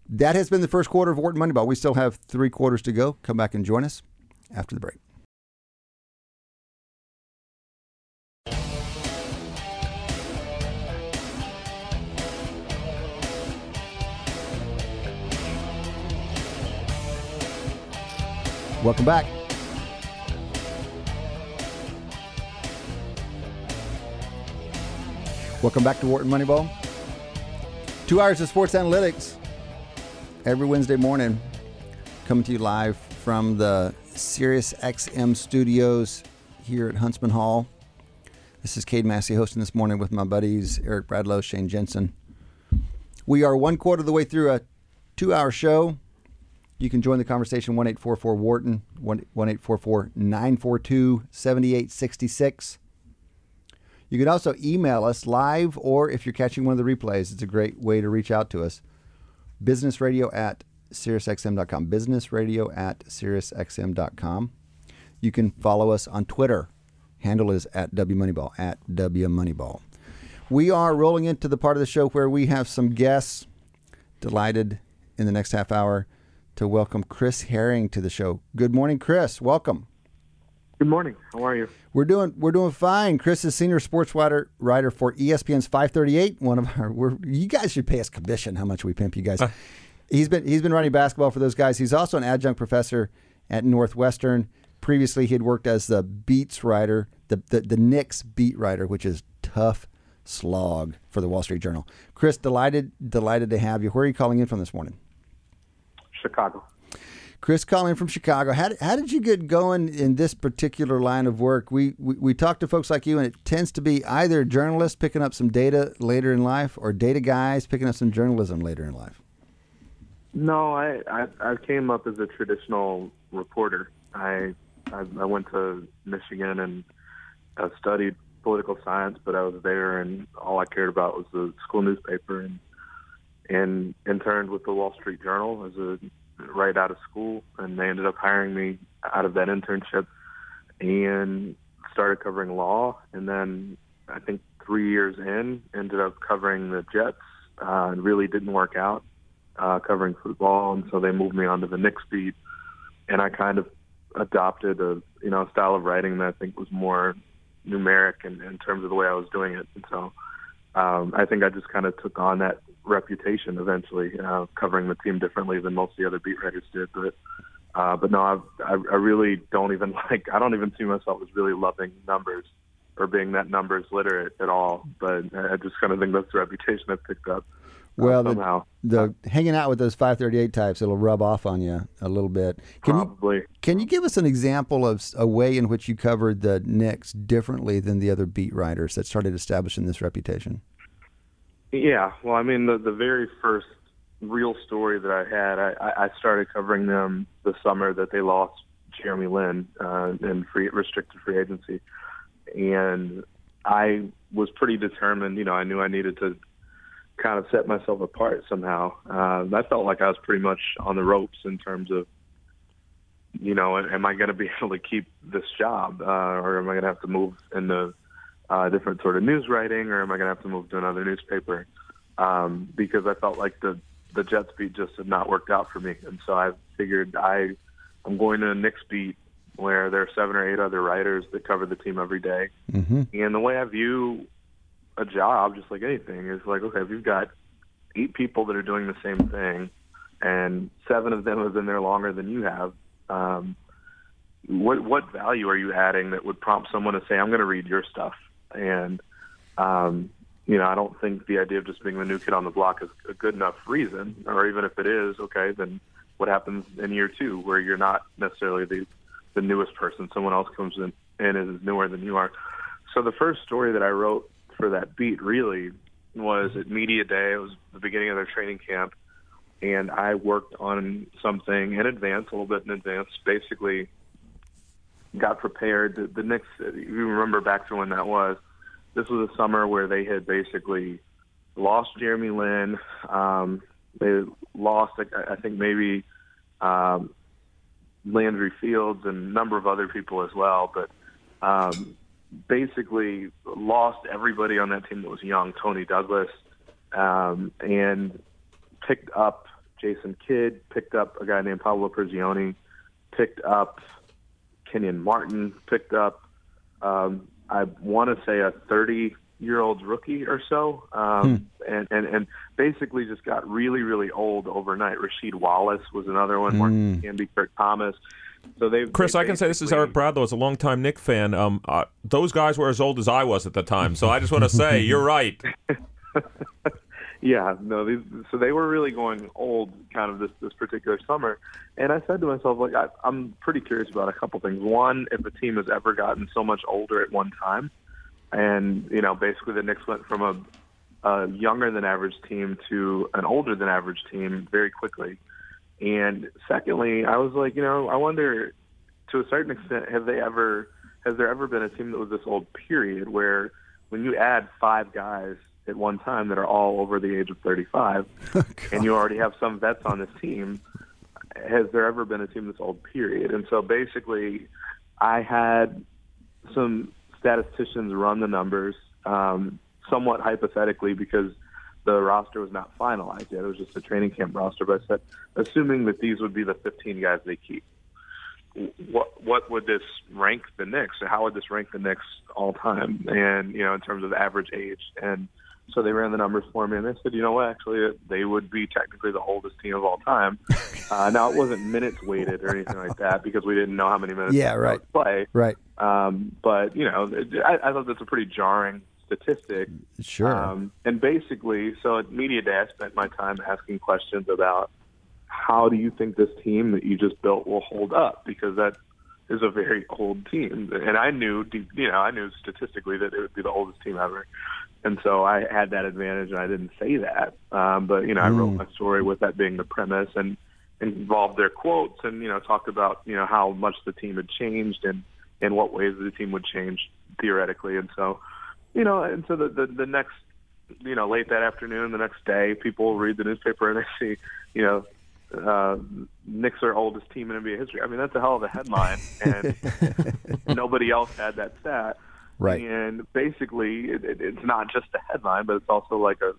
That has been the first quarter of Wharton Moneyball. We still have three quarters to go. Come back and join us after the break. Welcome back. Welcome back to Wharton Moneyball. Two hours of sports analytics every Wednesday morning, coming to you live from the Sirius XM studios here at Huntsman Hall. This is Cade Massey hosting this morning with my buddies Eric Bradlow, Shane Jensen. We are one quarter of the way through a two hour show. You can join the conversation 1 844 Wharton, 1 844 942 7866. You can also email us live, or if you're catching one of the replays, it's a great way to reach out to us. Businessradio at SiriusXM.com. Businessradio at SiriusXM.com. You can follow us on Twitter. Handle is at WMoneyball, at WMoneyball. We are rolling into the part of the show where we have some guests. Delighted in the next half hour to welcome Chris Herring to the show. Good morning, Chris. Welcome. Good morning. How are you? We're doing we're doing fine. Chris is senior sports writer writer for ESPN's 538. One of our we're, you guys should pay us commission. How much we pimp you guys. he's been he's been running basketball for those guys. He's also an adjunct professor at Northwestern. Previously, he had worked as the beats writer, the the, the Knicks beat writer, which is tough slog for the Wall Street Journal. Chris, delighted delighted to have you. Where are you calling in from this morning? Chicago. Chris calling from Chicago. How, how did you get going in this particular line of work? We, we we talk to folks like you, and it tends to be either journalists picking up some data later in life, or data guys picking up some journalism later in life. No, I, I I came up as a traditional reporter. I I, I went to Michigan and I studied political science, but I was there, and all I cared about was the school newspaper, and and interned with the Wall Street Journal as a right out of school, and they ended up hiring me out of that internship, and started covering law, and then I think three years in, ended up covering the Jets. Uh, it really didn't work out. uh, covering football, and so they moved me onto the Knicks beat, and I kind of adopted a you know style of writing that I think was more numeric in, in terms of the way I was doing it, and so um, I think I just kind of took on that reputation eventually, uh, covering the team differently than most of the other beat writers did. But uh, but no, I've, I I really don't even like I don't even see myself as really loving numbers or being that numbers literate at all. But I just kind of think that's the reputation I've picked up. uh, Well, the, somehow the hanging out with those 538 types, it'll rub off on you a little bit. Can you probably. can you give us an example of a way in which you covered the Knicks differently than the other beat writers that started establishing this reputation? Yeah, well, I mean, the the very first real story that I had, I, I started covering them the summer that they lost Jeremy Lin uh, in free restricted free agency, and I was pretty determined. You know, I knew I needed to kind of set myself apart somehow. Uh, I felt like I was pretty much on the ropes in terms of, you know, am I going to be able to keep this job, uh, or am I going to have to move into uh, different sort of news writing, or am I going to have to move to another newspaper? Um, because I felt like the the Jets beat just had not worked out for me, and so I figured I I'm going to a Knicks beat where there are seven or eight other writers that cover the team every day. Mm-hmm. And the way I view a job, just like anything, is like, okay, if you've got eight people that are doing the same thing, and seven of them have been there longer than you have, um, what what value are you adding that would prompt someone to say, I'm going to read your stuff? And um, you know, I don't think the idea of just being the new kid on the block is a good enough reason, or even if it is, okay, then what happens in year two where you're not necessarily the the newest person, someone else comes in and is newer than you are. So the first story that I wrote for that beat really was at media day. It was the beginning of their training camp, and I worked on something in advance, a little bit in advance. Basically, got prepared. The, the Knicks, if you remember back to when that was, this was a summer where they had basically lost Jeremy Lin. Um, they lost, I I think, maybe um, Landry Fields and a number of other people as well. But um, basically lost everybody on that team that was young, Toney Douglas, um, and picked up Jason Kidd, picked up a guy named Pablo Prigioni, picked up Kenyon Martin, picked up, um, I want to say, a 30 year old rookie or so, um, and, and, and basically just got really, really old overnight. Rasheed Wallace was another one, Martin Camby, Kurt Thomas. So they, Chris, they I can say this is Eric Bradlow, as a longtime Knick fan. Um, uh, those guys were as old as I was at the time, so I just want to say you're right. Yeah, no, these, so they were really going old kind of this this particular summer, and I said to myself, like, I, I'm pretty curious about a couple things. One, if a team has ever gotten so much older at one time, and you know, basically the Knicks went from a, a younger than average team to an older than average team very quickly. And secondly, I was like, you know, I wonder, to a certain extent, have they ever, has there ever been a team that was this old period where when you add five guys at one time that are all over the age of 35, and you already have some vets on this team, has there ever been a team this old period? And so basically, I had some statisticians run the numbers, um, somewhat hypothetically because the roster was not finalized yet. It was just a training camp roster. But I said, assuming that these would be the 15 guys they keep, what what would this rank the Knicks? How would this rank the Knicks all time? And you know, in terms of average age. And so they ran the numbers for me, and they said, you know what? Actually, they would be technically the oldest team of all time. Uh, now it wasn't minutes weighted or anything like that because we didn't know how many minutes Yeah, they right. would play. Right. Um, but you know, I, I thought that's a pretty jarring statistic. Sure. Um, and basically, so at media day, I spent my time asking questions about how do you think this team that you just built will hold up because that is a very old team, and I knew, you know, I knew statistically that it would be the oldest team ever. And so I had that advantage, and I didn't say that. Um, but you know, I wrote my story with that being the premise, and involved their quotes, and you know, talked about you know how much the team had changed, and in what ways the team would change theoretically. And so, you know, and so the the, the next, you know, late that afternoon, the next day, people read the newspaper and they see, you know. Uh, Knicks are oldest team in NBA history. I mean, that's a hell of a headline, and nobody else had that stat. Right. And basically, it, it, it's not just a headline, but it's also like a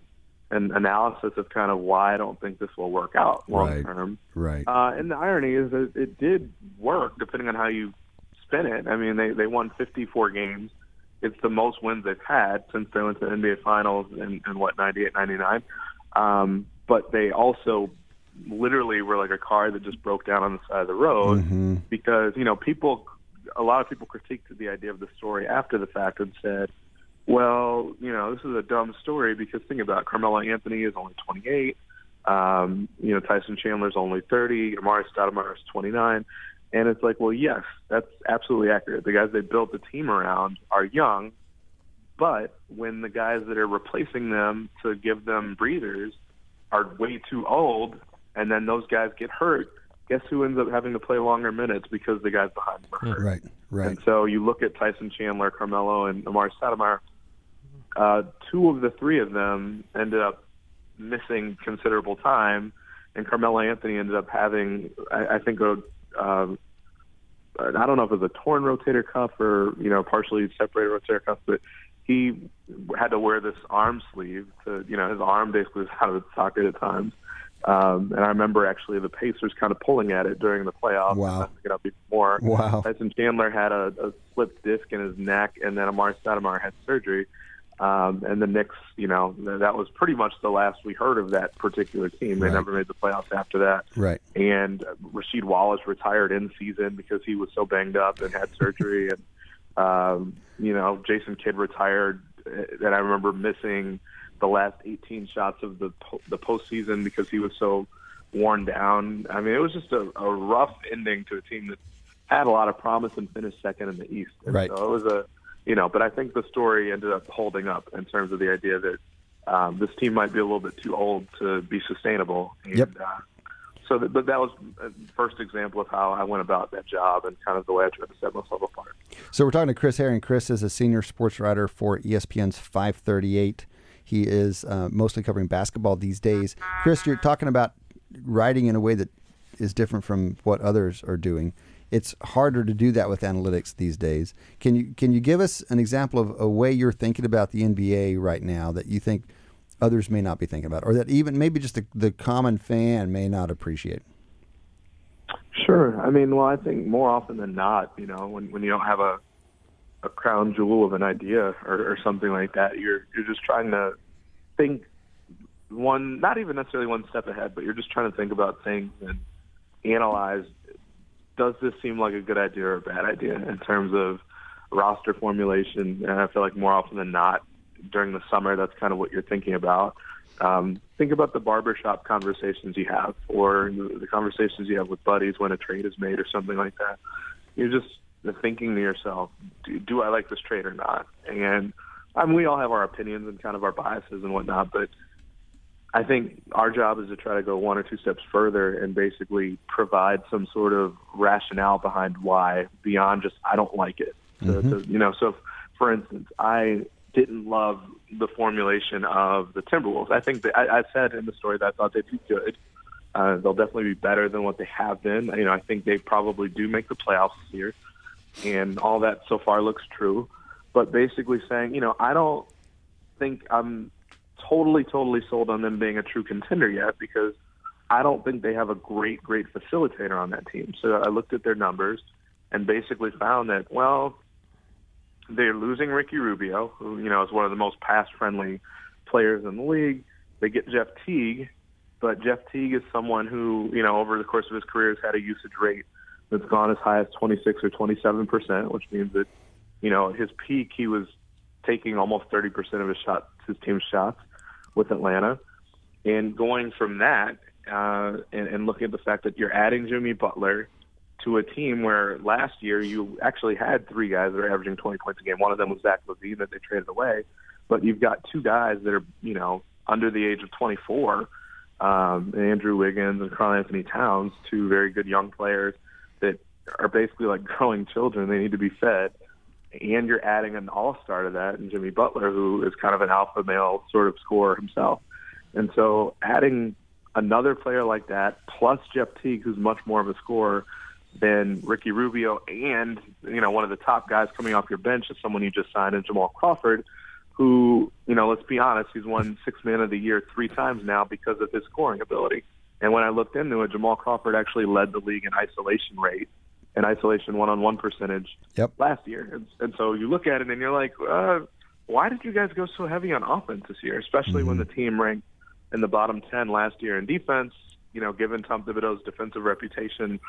an analysis of kind of why I don't think this will work out long Right. term. Right. Uh, and the irony is that it did work, depending on how you spin it. I mean, they they won 54 games. It's the most wins they've had since they went to the NBA Finals in, in what 98, 99. Um, but they also literally were like a car that just broke down on the side of the road Mm-hmm. because you know people, a lot of people critiqued the idea of the story after the fact and said, well, you know, this is a dumb story because think about it, Carmelo Anthony is only 28. Um, you know, Tyson Chandler's only 30. Amar'e Stoudemire is 29. And it's like, well, yes, that's absolutely accurate. The guys they built the team around are young, but when the guys that are replacing them to give them breathers are way too old, and then those guys get hurt, guess who ends up having to play longer minutes because the guys behind them are hurt? Right. Right. And so you look at Tyson Chandler, Carmelo, and Amar'e Stoudemire. Uh, two of the three of them ended up missing considerable time, and Carmelo Anthony ended up having, I, I think, a um, I don't know if it was a torn rotator cuff or you know partially separated rotator cuff, but he had to wear this arm sleeve to you know his arm basically was out of its socket at times. Um, and I remember actually the Pacers kind of pulling at it during the playoffs. Wow. and it up even more. Wow. Tyson Chandler had a, a slipped disc in his neck, and then Amar'e Stoudemire had surgery. Um, and the Knicks, you know, that was pretty much the last we heard of that particular team. They Right. never made the playoffs after that. Right. And Rasheed Wallace retired in season because he was so banged up and had surgery. and um, you know, Jason Kidd retired, uh, and I remember missing the last 18 shots of the po- the postseason because he was so worn down. I mean, it was just a, a rough ending to a team that had a lot of promise and finished second in the East. And Right. So it was a, you know, but I think the story ended up holding up in terms of the idea that um, this team might be a little bit too old to be sustainable. And, Yep. Uh, so, that, but that was a first example of how I went about that job and kind of the way I tried to set myself apart. So we're talking to Chris Herring. Chris is a senior sports writer for ESPN's 538. He is uh, mostly covering basketball these days. Chris, you're talking about writing in a way that is different from what others are doing. It's harder to do that with analytics these days. Can you can you give us an example of a way you're thinking about the NBA right now that you think others may not be thinking about, or that even maybe just the, the common fan may not appreciate? Sure. I mean, well, I think more often than not, you know, when when you don't have a a crown jewel of an idea or, or something like that, you're you're just trying to think one, not even necessarily one step ahead, but you're just trying to think about things and analyze. Does this seem like a good idea or a bad idea in terms of roster formulation? And I feel like more often than not, during the summer, that's kind of what you're thinking about. Um, think about the barbershop conversations you have, or the the conversations you have with buddies when a trade is made, or something like that. You're just thinking to yourself, do, do I like this trade or not? And I mean, we all have our opinions and kind of our biases and whatnot, but I think our job is to try to go one or two steps further and basically provide some sort of rationale behind why, beyond just I don't like it. So, so, you know, so for instance, I didn't love the formulation of the Timberwolves. I think that I, I said in the story that I thought they'd be good. Uh, they'll definitely be better than what they have been. You know, I think they probably do make the playoffs this year, and all that so far looks true. But basically saying, you know, I don't think I'm totally, totally sold on them being a true contender yet because I don't think they have a great, great facilitator on that team. So I looked at their numbers and basically found that, well, they're losing Ricky Rubio, who, you know, is one of the most pass friendly players in the league. They get Jeff Teague, but Jeff Teague is someone who, you know, over the course of his career has had a usage rate that's gone as high as 26 or 27 percent, which means that, you know, his peak he was taking almost 30 percent of his shots, his team's shots, with Atlanta, and going from that uh, and, and looking at the fact that you're adding Jimmy Butler to a team where last year you actually had three guys that are averaging 20 points a game. One of them was Zach LaVine that they traded away, but you've got two guys that are, you know, under the age of 24, um, Andrew Wiggins and Karl-Anthony Towns, two very good young players that are basically like growing children. They need to be fed. And you're adding an all-star to that, and Jimmy Butler, who is kind of an alpha male sort of scorer himself. And so adding another player like that, plus Jeff Teague, who's much more of a scorer than Ricky Rubio, and you know one of the top guys coming off your bench is someone you just signed in Jamal Crawford, who, you know, let's be honest, he's won six man of the year three times now because of his scoring ability. And when I looked into it, Jamal Crawford actually led the league in isolation rate and isolation one on one percentage Yep. last year. And, and so you look at it and you're like, uh, why did you guys go so heavy on offense this year, especially when the team ranked in the bottom 10 last year in defense, you know, given Tom Thibodeau's defensive reputation.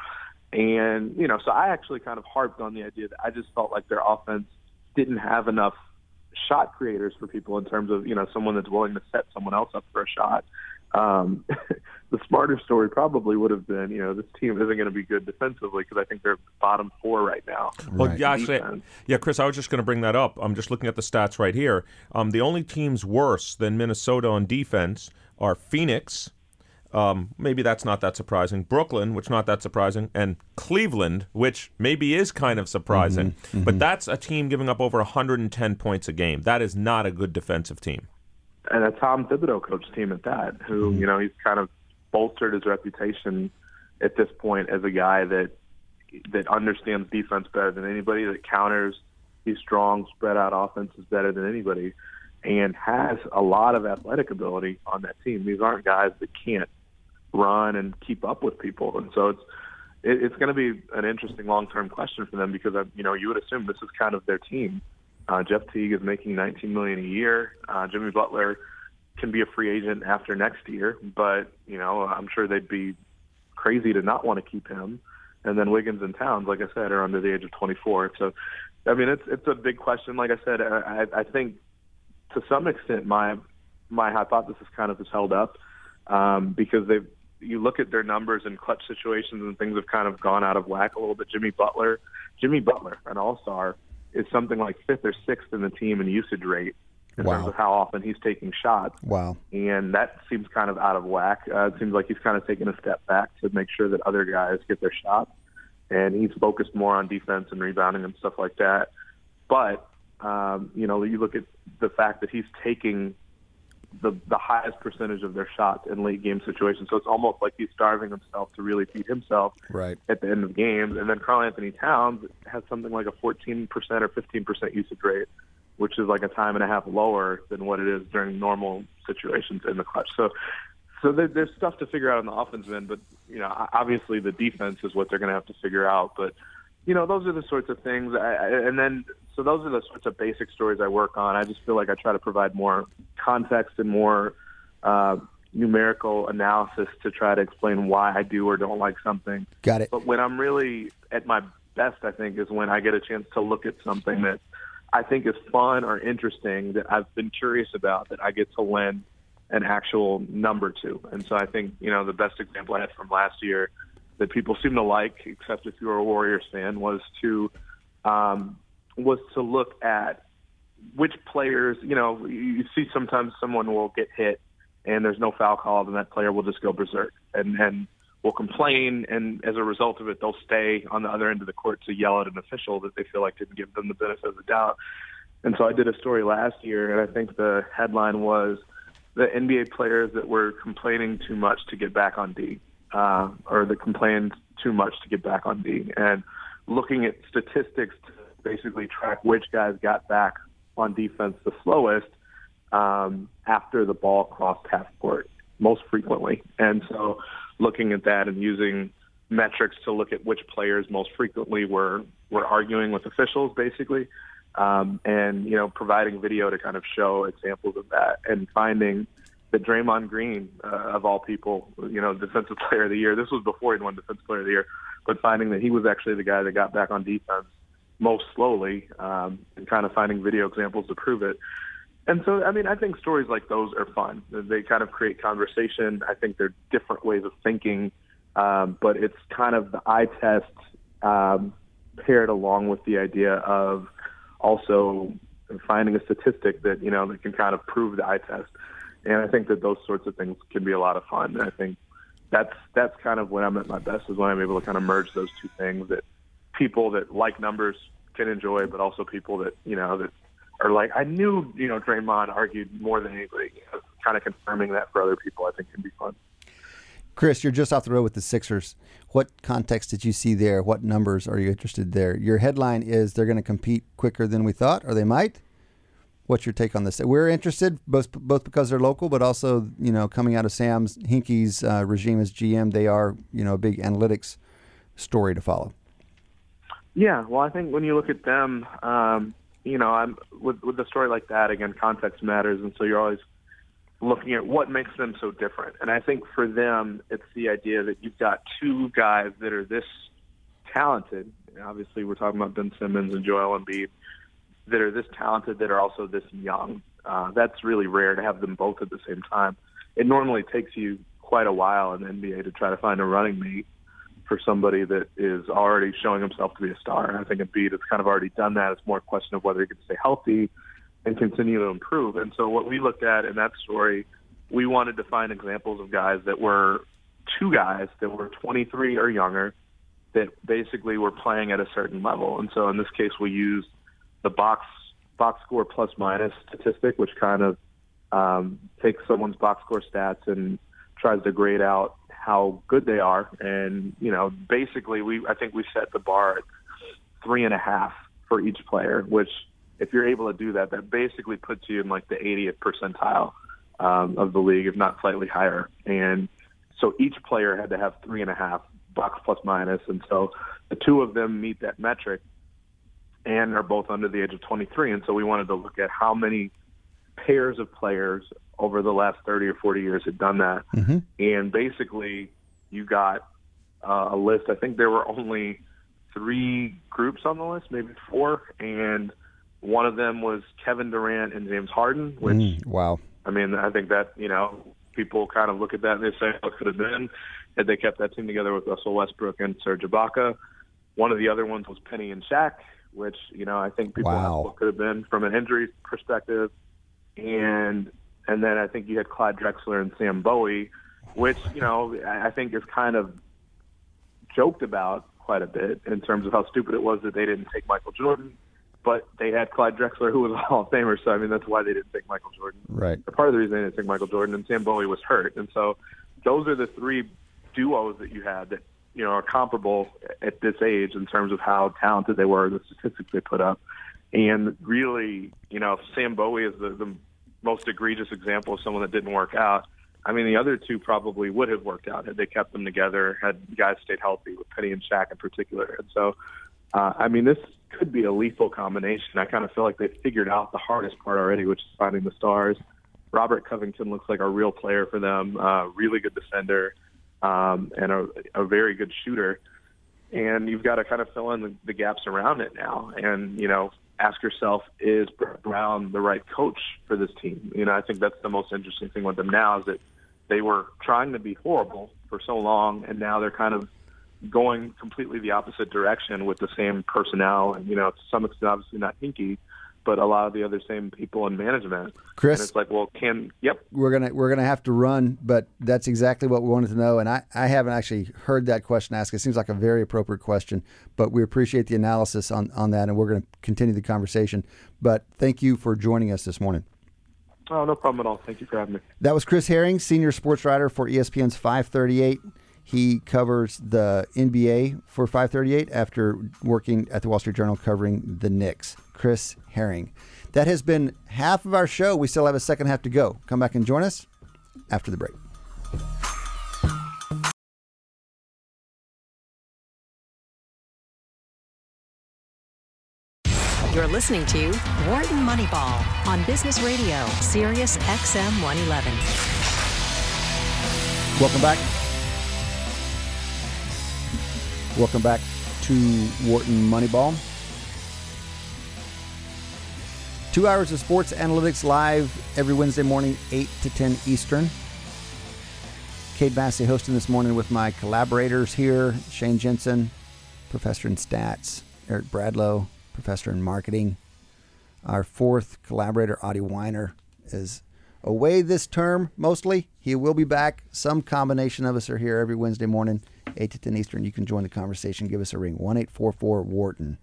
And, you know, so I actually kind of harped on the idea that I just felt like their offense didn't have enough shot creators for people in terms of, you know, someone that's willing to set someone else up for a shot. Um, the smarter story probably would have been, you know, this team isn't going to be good defensively because I think they're bottom four right now. Well, Right. yeah, actually, yeah, Chris, I was just going to bring that up. I'm just looking at the stats right here. Um, the only teams worse than Minnesota on defense are Phoenix. Um, maybe that's not that surprising. Brooklyn, which not that surprising, and Cleveland, which maybe is kind of surprising. But that's a team giving up over 110 points a game. That is not a good defensive team. And a Tom Thibodeau coach team at that, who you know he's kind of bolstered his reputation at this point as a guy that that understands defense better than anybody, that counters these strong spread out offenses better than anybody, and has a lot of athletic ability on that team. These aren't guys that can't run and keep up with people, and so it's it, it's going to be an interesting long term question for them because uh, you know you would assume this is kind of their team. Uh, Jeff Teague is making 19 million a year. Uh, Jimmy Butler can be a free agent after next year, but you know I'm sure they'd be crazy to not want to keep him. And then Wiggins and Towns, like I said, are under the age of 24. So, I mean, it's it's a big question. Like I said, I, I think to some extent my my hypothesis kind of is held up um, because they've you look at their numbers in clutch situations and things have kind of gone out of whack a little bit. Jimmy Butler, Jimmy Butler, an All Star, is something like fifth or sixth in the team in usage rate in Wow. terms of how often he's taking shots Wow. and that seems kind of out of whack. Uh, it seems like he's kind of taken a step back to make sure that other guys get their shots, and he's focused more on defense and rebounding and stuff like that. But um, you know, you look at the fact that he's taking the the highest percentage of their shots in late game situations, so it's almost like he's starving himself to really feed himself Right. at the end of games. And then Karl-Anthony Towns has something like a 14% or 15% usage rate, which is like a time and a half lower than what it is during normal situations in the clutch. So, so there, there's stuff to figure out on the offensive end, but you know, obviously the defense is what they're going to have to figure out. But you know, those are the sorts of things. I, I, and then, so those are the sorts of basic stories I work on. I just feel like I try to provide more context and more uh, numerical analysis to try to explain why I do or don't like something. Got it. But when I'm really at my best, I think, is when I get a chance to look at something that I think is fun or interesting that I've been curious about that I get to lend an actual number to. And so I think, you know, the best example I had from last year that people seem to like, except if you're a Warriors fan, was to um, was to look at which players, you know, you see sometimes someone will get hit and there's no foul called and that player will just go berserk and, and will complain and as a result of it they'll stay on the other end of the court to yell at an official that they feel like didn't give them the benefit of the doubt. And so I did a story last year and I think the headline was the NBA players that were complaining too much to get back on D, uh, or that complained too much to get back on D, and looking at statistics to basically track which guys got back on defense the slowest um, after the ball crossed half court most frequently. And so looking at that and using metrics to look at which players most frequently were, were arguing with officials, basically, um, and, you know, providing video to kind of show examples of that and finding that Draymond Green, uh, of all people, you know, defensive player of the year, this was before he won defensive player of the year, but finding that he was actually the guy that got back on defense most slowly um, and kind of finding video examples to prove it. And so, I mean, I think stories like those are fun. They kind of create conversation. I think they're different ways of thinking, um, but it's kind of the eye test um, paired along with the idea of also finding a statistic that, you know, that can kind of prove the eye test. And I think that those sorts of things can be a lot of fun. And I think that's that's kind of when I'm at my best is when I'm able to kind of merge those two things that people that like numbers can enjoy, but also people that you know that are like I knew you know Draymond argued more than anybody. You know, kind of confirming that for other people, I think can be fun. Chris, you're just off the road with the Sixers. What context did you see there? What numbers are you interested there? Your headline is they're going to compete quicker than we thought, or they might. What's your take on this? We're interested both both because they're local, but also you know coming out of Sam's Hinkie's uh, regime as GM, they are you know a big analytics story to follow. Yeah, well, I think when you look at them, um, you know, I'm with with a story like that. Again, context matters, and so you're always looking at what makes them so different. And I think for them, it's the idea that you've got two guys that are this talented. Obviously, we're talking about Ben Simmons and Joel Embiid that are this talented that are also this young. Uh, that's really rare to have them both at the same time. It normally takes you quite a while in the NBA to try to find a running mate for somebody that is already showing himself to be a star. And I think Embiid has kind of already done that. It's more a question of whether he can stay healthy and continue to improve. And so what we looked at in that story, we wanted to find examples of guys that were two guys that were 23 or younger that basically were playing at a certain level. And so in this case, we used the box box score plus minus statistic, which kind of um, takes someone's box score stats and tries to grade out how good they are. And you know, basically, we I think we set the bar at three and a half for each player, which if you're able to do that, that basically puts you in like the 80th percentile um, of the league, if not slightly higher. And so each player had to have three and a half box plus minus, and so the two of them meet that metric and are both under the age of 23. And so we wanted to look at how many pairs of players over the last 30 or 40 years had done that. Mm-hmm. And basically, you got uh, a list. I think there were only three groups on the list, maybe four, and one of them was Kevin Durant and James Harden, which Mm, wow. I mean, I think that you know people kind of look at that and they say what could have been had they kept that team together with Russell Westbrook and Serge Ibaka. One of the other ones was Penny and Shaq, which you know I think people Wow. could have been from an injury perspective, and and then I think you had Clyde Drexler and Sam Bowie, which you know I think is kind of joked about quite a bit in terms of how stupid it was that they didn't take Michael Jordan, but they had Clyde Drexler who was a Hall of Famer, so I mean that's why they didn't take Michael Jordan Right. or part of the reason they didn't take Michael Jordan and Sam Bowie was hurt. And so those are the three duos that you had that, you know, are comparable at this age in terms of how talented they were, the statistics they put up. And really, you know, Sam Bowie is the, the most egregious example of someone that didn't work out. I mean, the other two probably would have worked out had they kept them together, had guys stayed healthy, with Penny and Shaq in particular. And so, uh, I mean, this could be a lethal combination. I kind of feel like they figured out the hardest part already, which is finding the stars. Robert Covington looks like a real player for them, uh, really good defender, um, and a, a very good shooter. And you've got to kind of fill in the, the gaps around it now. And, you know, ask yourself, is Brown the right coach for this team? You know, I think that's the most interesting thing with them now is that they were trying to be horrible for so long, and now they're kind of going completely the opposite direction with the same personnel. And, you know, to some extent, obviously not Hinkie, but a lot of the other same people in management. Chris? And it's like, well, can, yep, we're gonna we're gonna have to run, but that's exactly what we wanted to know. And I, I haven't actually heard that question asked. It seems like a very appropriate question, but we appreciate the analysis on, on that, and we're going to continue the conversation. But thank you for joining us this morning. Oh, no problem at all. Thank you for having me. That was Chris Herring, senior sports writer for ESPN's 538. He covers the NBA for 538 after working at the Wall Street Journal covering the Knicks. Chris Herring. That has been half of our show. We still have a second half to go. Come back and join us after the break. You're listening to Wharton Moneyball on Business Radio, Sirius XM 111. Welcome back. Welcome back to Wharton Moneyball. Two hours of sports analytics live every Wednesday morning, 8 to 10 Eastern. Cade Massey hosting this morning with my collaborators here Shane Jensen, professor in stats, Eric Bradlow, professor in marketing. Our fourth collaborator, Adi Wyner, is away this term mostly. He will be back. Some combination of us are here every Wednesday morning, 8 to 10 Eastern. You can join the conversation. Give us a ring 1 844 Wharton.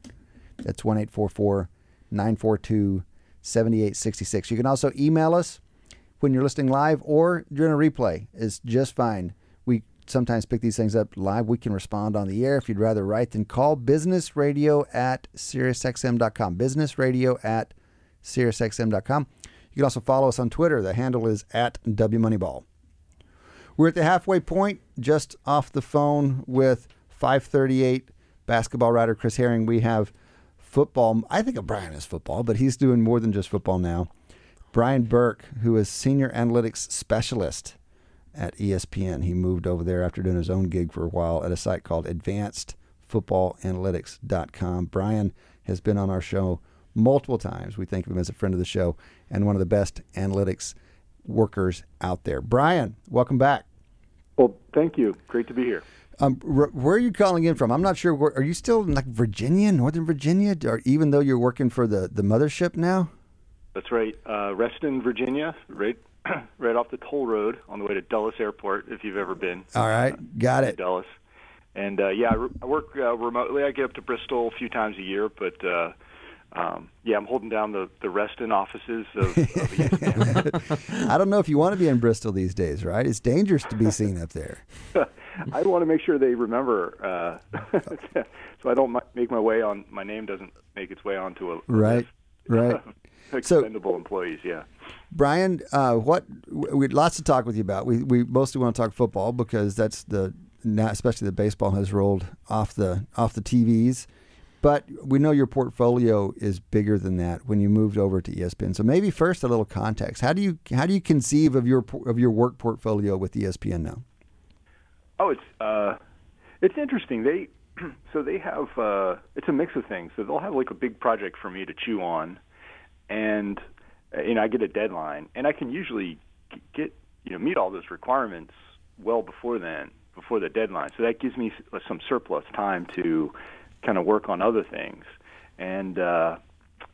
That's 1 844 942 7866. You can also email us when you're listening live or during a replay, is just fine. We sometimes pick these things up live. We can respond on the air if you'd rather write than call business radio at SiriusXM.com. Business radio at SiriusXM.com. You can also follow us on Twitter. The handle is at WMoneyball. We're at the halfway point, just off the phone with 538 basketball writer Chris Herring. We have football. I think of Brian as football, but he's doing more than just football now. Brian Burke, who is senior analytics specialist at ESPN. He moved over there after doing his own gig for a while at a site called advancedfootballanalytics.com. Brian has been on our show multiple times. We think of him as a friend of the show and one of the best analytics workers out there. Brian, welcome back. Well, thank you. Great to be here. Um, r- where are you calling in from? I'm not sure. Where, are you still in like Virginia, Northern Virginia, or even though you're working for the, the mothership now? That's right. Uh, Reston, Virginia, right, right off the toll road on the way to Dulles Airport. If you've ever been. All right, got it. Dulles, and uh, yeah, I, re- I work uh, remotely. I get up to Bristol a few times a year, but uh, um, yeah, I'm holding down the, the Reston offices of, of. I don't know if you want to be in Bristol these days, right? It's dangerous to be seen up there. I want to make sure they remember, uh, so I don't make my way on. My name doesn't make its way onto a Right, right. So- employees. Yeah. Brian, uh, what we had lots to talk with you about. We we mostly want to talk football because that's the especially the baseball has rolled off the off the TVs. But we know your portfolio is bigger than that when you moved over to ESPN. So maybe first a little context. How do you how do you conceive of your of your work portfolio with ESPN now? Oh, it's uh, it's interesting. They so they have uh, it's a mix of things. So they'll have like a big project for me to chew on, and uh, you know I get a deadline, and I can usually get you know meet all those requirements well before then, before the deadline. So that gives me some surplus time to kind of work on other things, and uh,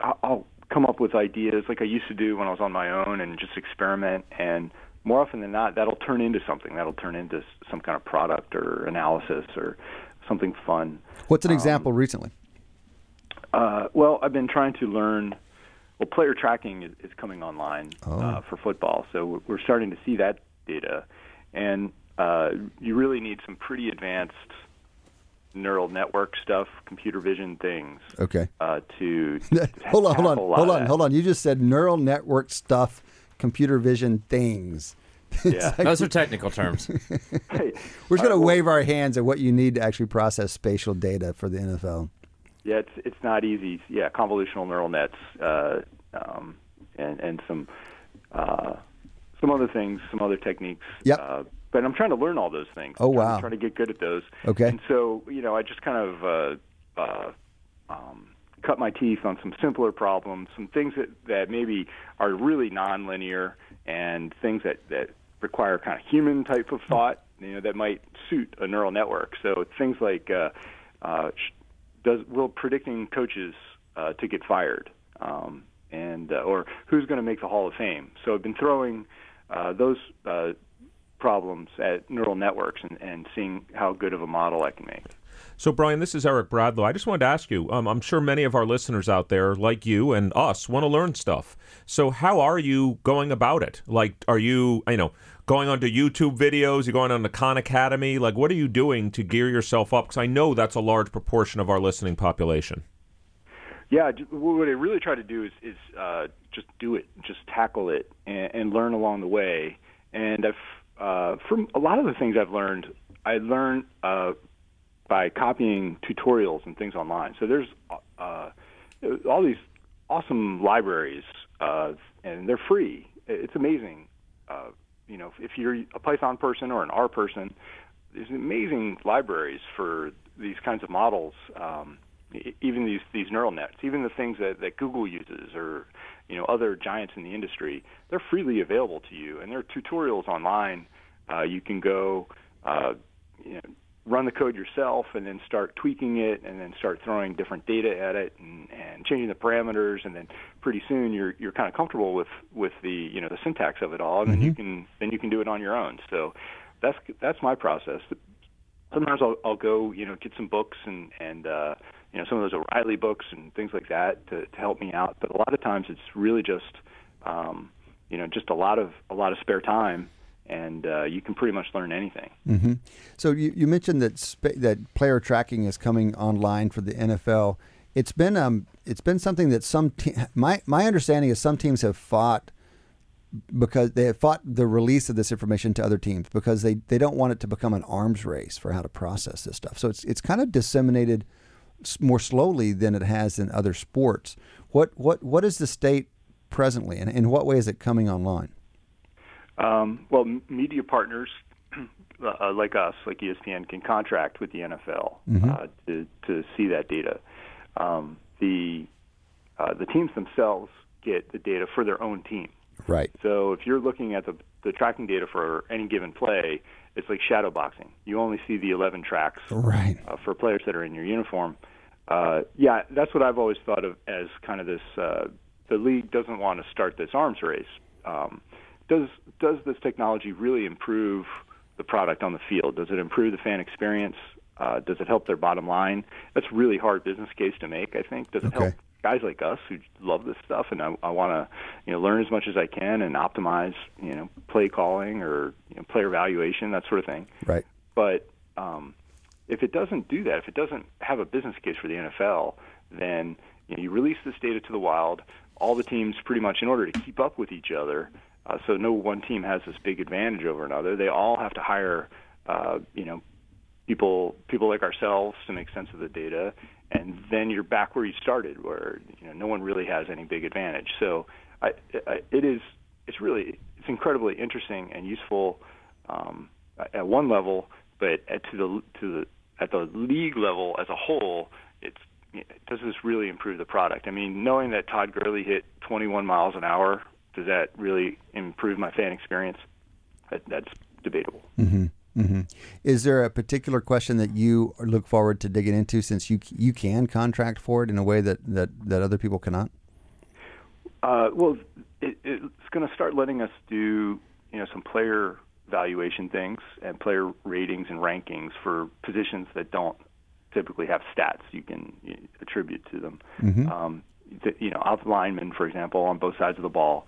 I'll come up with ideas like I used to do when I was on my own and just experiment and more often than not that'll turn into something that'll turn into some kind of product or analysis or something fun What's an example recently? uh, well i've been trying to learn well player tracking is, is coming online uh, for football so we're- starting to see that data and uh, you really need some pretty advanced neural network stuff computer vision things Okay. uh, to hold on, hold on, tackle a lot hold on, hold on. You just said neural network stuff, computer vision things. Yeah. Those are technical terms. Hey, We're just going to uh, well, wave our hands at what you need to actually process spatial data for the NFL. Yeah, it's it's not easy. Yeah, convolutional neural nets, uh, um, and and some uh, some other things, some other techniques. Yep. Uh, but I'm trying to learn all those things. Oh, I'm trying to- wow. Trying to get good at those. Okay. And so you know, I just kind of uh, uh, um, cut my teeth on some simpler problems, some things that that maybe are really nonlinear, and things that that require kind of human type of thought. You know, that might suit a neural network. So things like uh, uh, does will predicting coaches uh, to get fired, um, and uh, or who's going to make the Hall of Fame. So I've been throwing uh, those uh, problems at neural networks and, and seeing how good of a model I can make. So, Brian, this is Eric Bradlow. I just wanted to ask you um, I'm sure many of our listeners out there, like you and us, want to learn stuff. So, how are you going about it? Like, are you, you know, going onto YouTube videos? You're going on the Khan Academy? Like, what are you doing to gear yourself up? Because I know that's a large proportion of our listening population. Yeah, what I really try to do is, is uh, just do it, just tackle it, and, and learn along the way. And I've uh, from a lot of the things I've learned, I learned uh, by copying tutorials and things online. So there's uh, all these awesome libraries, uh, and they're free. It's amazing. Uh, you know, if you're a Python person or an R person, there's amazing libraries for these kinds of models. Um, even these these neural nets, even the things that, that Google uses, or you know other giants in the industry, they're freely available to you, and there are tutorials online. Uh, you can go, uh, you know, run the code yourself, and then start tweaking it, and then start throwing different data at it, and, and changing the parameters, and then pretty soon you're you're kind of comfortable with with the you know the syntax of it all, and then you can then you can do it on your own. So that's that's my process. Sometimes I'll, I'll go, you know, get some books and and uh, you know some of those O'Reilly books and things like that to, to help me out. But a lot of times it's really just, um, you know, just a lot of a lot of spare time, and uh, you can pretty much learn anything. So you, you mentioned that spa- that player tracking is coming online for the NFL. It's been um, it's been something that some te- my my understanding is some teams have fought because they have fought the release of this information to other teams because they, they don't want it to become an arms race for how to process this stuff. So it's it's kind of disseminated more slowly than it has in other sports. What what what is the state presently, and in what way is it coming online? Um, well, media partners uh, like us, like ESPN, can contract with the NFL uh, to to see that data. Um, the uh, the teams themselves get the data for their own team. Right. So if you're looking at the the tracking data for any given play, it's like shadow boxing. You only see the 11 tracks Right. uh, for players that are in your uniform. Uh, yeah, that's what I've always thought of as kind of this. Uh, the league doesn't want to start this arms race. Um, does does this technology really improve the product on the field? Does it improve the fan experience? Uh, does it help their bottom line? That's a really hard business case to make. I think. Does it Okay. help guys like us who love this stuff and I, I want to you know learn as much as I can and optimize you know play calling or you know, player evaluation that sort of thing. Right. But um, if it doesn't do that, if it doesn't have a business case for the NFL, then you, know, you release this data to the wild. All the teams, pretty much, in order to keep up with each other, uh, so no one team has this big advantage over another. They all have to hire, uh, you know, people people like ourselves to make sense of the data, and then you're back where you started, where you know no one really has any big advantage. So I, I, it is it's really it's incredibly interesting and useful um, at one level, but at, to the to the at the league level as a whole, it's does this really improve the product? I mean, knowing that Todd Gurley hit 21 miles an hour, does that really improve my fan experience? That, that's debatable. Is there a particular question that you look forward to digging into since you you can contract for it in a way that, that, that other people cannot? Uh, well, it, it's going to start letting us do you know some player valuation things and player ratings and rankings for positions that don't typically have stats you can attribute to them. Um, the, you know, off linemen, for example, on both sides of the ball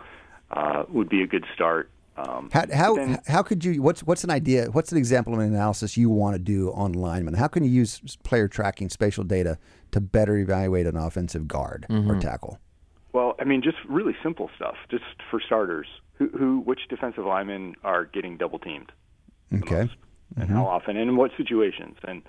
uh, would be a good start. Um, How how, then- how could you? What's what's an idea? What's an example of an analysis you want to do on linemen? How can you use player tracking, spatial data to better evaluate an offensive guard or tackle? Well, I mean, just really simple stuff. Just for starters, who, who which defensive linemen are getting double teamed? the Okay. most, and how often and in what situations and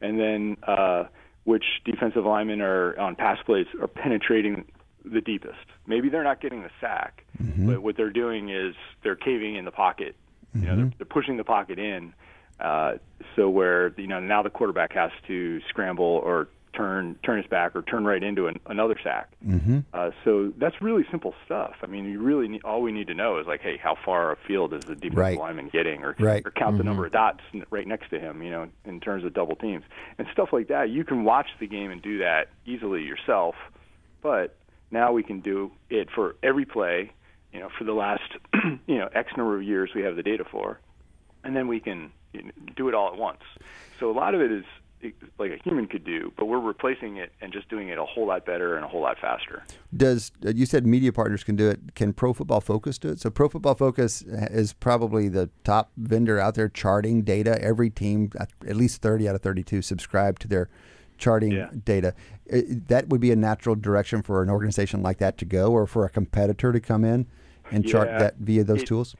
and then uh, which defensive linemen are on pass plays are penetrating the deepest. Maybe they're not getting the sack, but what they're doing is they're caving in the pocket. You know, they're, they're pushing the pocket in, uh, so where you know now the quarterback has to scramble or turn turn his back or turn right into an, another sack. Mm-hmm. Uh, so that's really simple stuff. I mean, you really need, all we need to know is like, hey, how far afield is the defensive Right. lineman getting, or, Right. or count the number of dots right next to him. You know, in terms of double teams and stuff like that. You can watch the game and do that easily yourself, but now we can do it for every play. You know, for the last you know X number of years, we have the data for, and then we can you know, do it all at once. So a lot of it is like a human could do, but we're replacing it and just doing it a whole lot better and a whole lot faster. Does uh, you said media partners can do it? Can Pro Football Focus do it? So Pro Football Focus is probably the top vendor out there charting data. Every team, at at least thirty out of thirty-two, subscribe to their charting Yeah. data. I- that would be a natural direction for an organization like that to go, or for a competitor to come in and chart Yeah, that via those it- tools.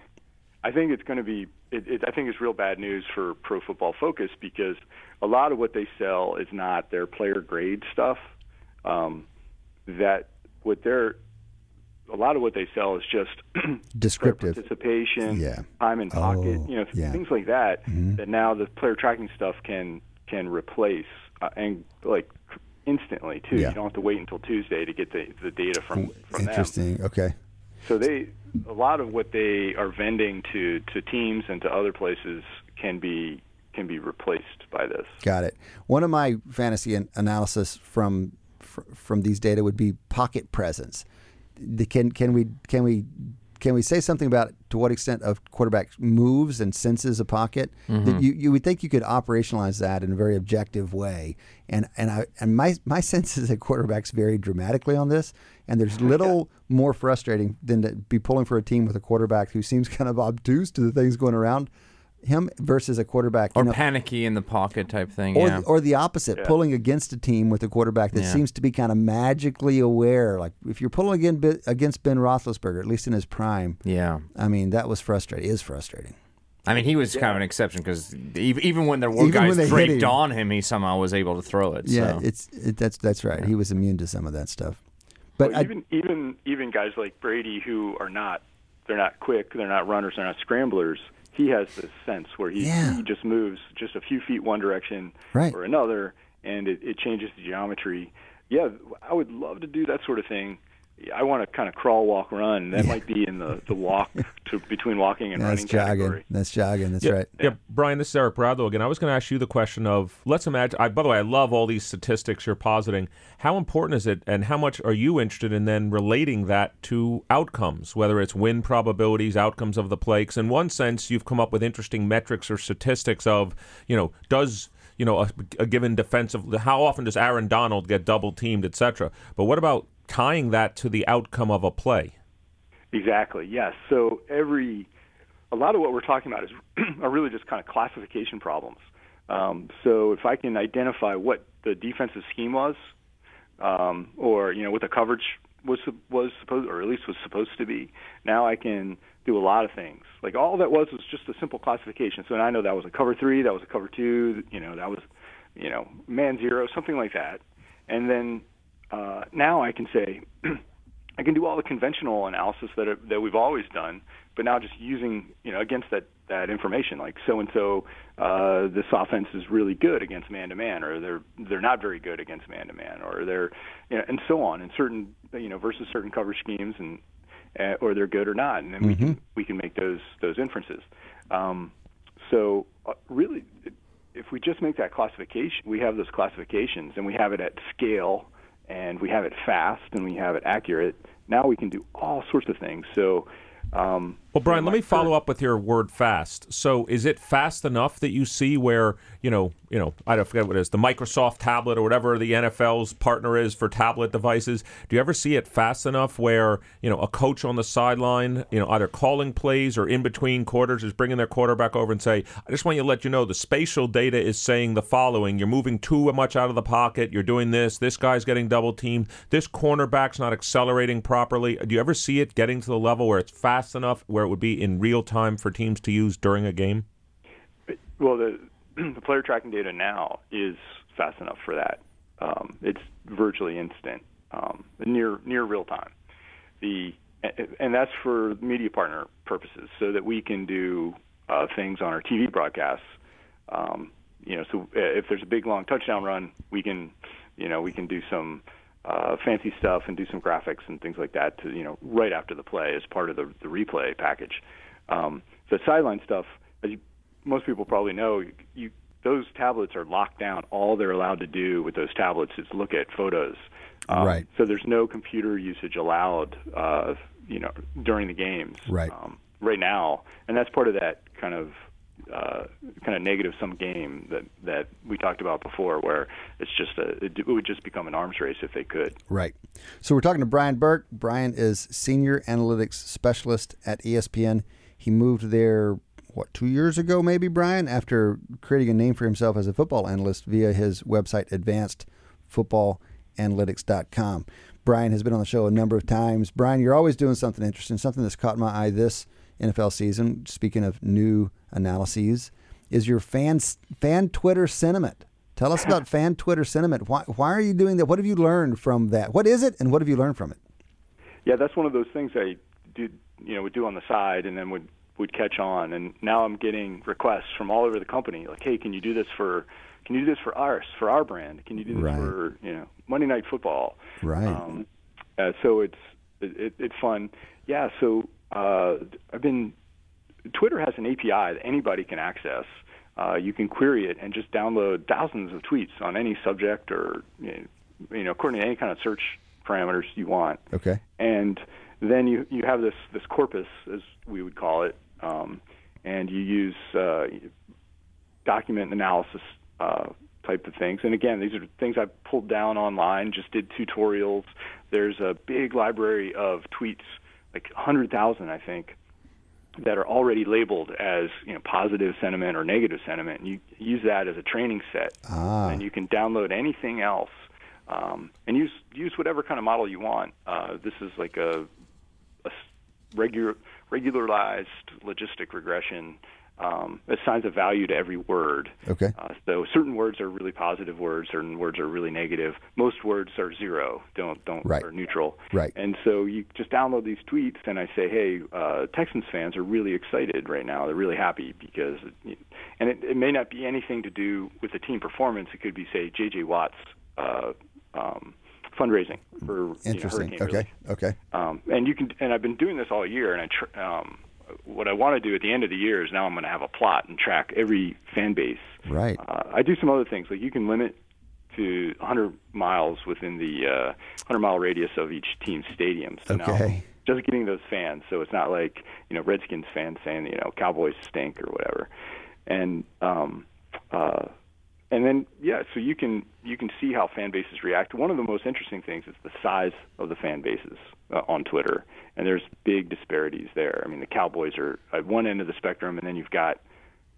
I think it's going to be. It, it, I think it's real bad news for Pro Football Focus because a lot of what they sell is not their player grade stuff. Um, that what they're a lot of what they sell is just Descriptive. participation, Yeah. time in pocket, Oh, you know, yeah. Mm-hmm. things like that. That now the player tracking stuff can can replace uh, and like instantly too. Yeah. You don't have to wait until Tuesday to get the the data from from them. Interesting. Okay. So they, a lot of what they are vending to, to teams and to other places can be can be replaced by this. Got it. One of my fantasy an- analysis from fr- from these data would be pocket presence. The, can can we can we can we say something about to what extent of quarterback moves and senses a pocket? That mm-hmm. you, you would think you could operationalize that in a very objective way. And and I and my my sense is that quarterbacks vary dramatically on this. And there's oh, little more frustrating than to be pulling for a team with a quarterback who seems kind of obtuse to the things going around him versus a quarterback, you Or know, panicky in the pocket type thing. or yeah. or the opposite, pulling against a team with a quarterback that Yeah. seems to be kind of magically aware. Like if you're pulling again against Ben Roethlisberger, at least in his prime, yeah. I mean that was frustrating. Is frustrating. I mean, he was kind of an exception because even when there were Even guys draped him. on him, he somehow was able to throw it. Yeah, so. it's it, that's that's right. He was immune to some of that stuff. But Well, I- even even even guys like Brady who are not they're not quick, they're not runners, they're not scramblers. He has this sense where he, Yeah. he just moves just a few feet one direction Right. or another, and it, it changes the geometry. Yeah, I would love to do that sort of thing. I want to kind of crawl, walk, run. That might be in the, the walk to between walking and running. that's running jogging. category. That's jogging. That's yeah, right. Yeah. Brian, this is Eric Bradlow again. I was going to ask you the question of let's imagine. I, by the way, I love all these statistics you're positing. How important is it, and how much are you interested in then relating that to outcomes, whether it's win probabilities, outcomes of the play? 'Cause in one sense, you've come up with interesting metrics or statistics of, you know, does you know a, a given defensive how often does Aaron Donald get double teamed, etc. But what about tying that to the outcome of a play? Exactly. Yes. So every a lot of what we're talking about is are really just kind of classification problems. Um, so if I can identify what the defensive scheme was, um, or you know what the coverage was was supposed, or at least was supposed to be, now I can do a lot of things. Like all that was was just a simple classification. So I know that was a cover three, that was a cover two, you know that was, you know man zero, something like that, and then uh, now I can say. I can do all the conventional analysis that are, that we've always done, but now just using you know against that that information, like so and so, uh, this offense is really good against man to man, or they're they're not very good against man to man, or they're you know, and so on, and certain you know versus certain coverage schemes, and uh, or they're good or not, and then we can we can make those those inferences. Um, so uh, really, if we just make that classification, we have those classifications, and we have it at scale and we have it fast and we have it accurate. Now we can do all sorts of things. So, um, Well, Brian, let me follow up with your word "fast." So, is it fast enough that you see where you know, you know, I don't forget what it is, the Microsoft tablet or whatever the NFL's partner is for tablet devices? Do you ever see it fast enough where you know a coach on the sideline, you know, either calling plays or in between quarters is bringing their quarterback over and say, "I just want you to let you know the spatial data is saying the following: You're moving too much out of the pocket. You're doing this. This guy's getting double teamed. This cornerback's not accelerating properly." Do you ever see it getting to the level where it's fast enough where it would be in real time for teams to use during a game? well, the the player tracking data now is fast enough for that. Um, it's virtually instant, um, near near real time. The and that's for media partner purposes, so that we can do uh, things on our TV broadcasts. Um, you know, so if there's a big long touchdown run, we can, you know, we can do some uh, fancy stuff and do some graphics and things like that to, you know, right after the play as part of the, the replay package. Um, the sideline stuff, as you, most people probably know, you, those tablets are locked down. All they're allowed to do with those tablets is look at photos. Um, Right. So there's no computer usage allowed, uh, you know, during the games. Right. Um, right now, and that's part of that kind of uh, kind of negative sum game that that we talked about before, where it's just a it would just become an arms race if they could. Right. So we're talking to Brian Burke. Brian is senior analytics specialist at ESPN. He moved there what two years ago, maybe Brian, after creating a name for himself as a football analyst via his website advancedfootballanalytics.com. Brian has been on the show a number of times. Brian, you're always doing something interesting. Something that's caught my eye this NFL season. Speaking of new analyses, is your fan fan Twitter sentiment. Tell us about fan Twitter sentiment. Why, why are you doing that? What have you learned from that? What is it, and what have you learned from it? Yeah, that's one of those things I did, you know, would do on the side, and then would would catch on. And now I'm getting requests from all over the company, like, "Hey, can you do this for? Can you do this for ours, for our brand? Can you do this Right. for, you know, Monday Night Football?" Right. Um, uh, so it's it, it, it's fun. Yeah. So uh, I've been. Twitter has an API that anybody can access. Uh, you can query it and just download thousands of tweets on any subject or you know, according to any kind of search parameters you want Okay. and then you you have this this corpus as we would call it, um, and you use uh, document analysis uh, type of things. And again, these are things I pulled down online, just did tutorials. There's a big library of tweets, like 100,000, I think, that are already labeled as you know positive sentiment or negative sentiment. And you use that as a training set, Ah. and you can download anything else um, and use use whatever kind of model you want. Uh, this is like a regular regularized logistic regression. Um, assigns a value to every word. Okay. Uh, so certain words are really positive words, certain words are really negative. Most words are zero, don't don't Right. or neutral. Right. And so you just download these tweets, and I say, hey, uh, Texans fans are really excited right now. They're really happy because, and it, it may not be anything to do with the team performance. It could be, say, J.J. Watt's uh, um, fundraising for you know, Interesting. okay. relief. Okay. Um, and you can, and I've been doing this all year. And I, tr- um, what I want to do at the end of the year is now I'm going to have a plot and track every fan base. Right. Uh, I do some other things like you can limit to 100 miles within the uh, 100 mile radius of each team's stadium. So now Okay. just getting those fans, so it's not like you know Redskins fans saying you know Cowboys stink or whatever, and um, uh, and then yeah, so you can you can see how fan bases react. One of the most interesting things is the size of the fan bases uh, on Twitter, and there's big disparities there. I mean, the Cowboys are at one end of the spectrum, and then you've got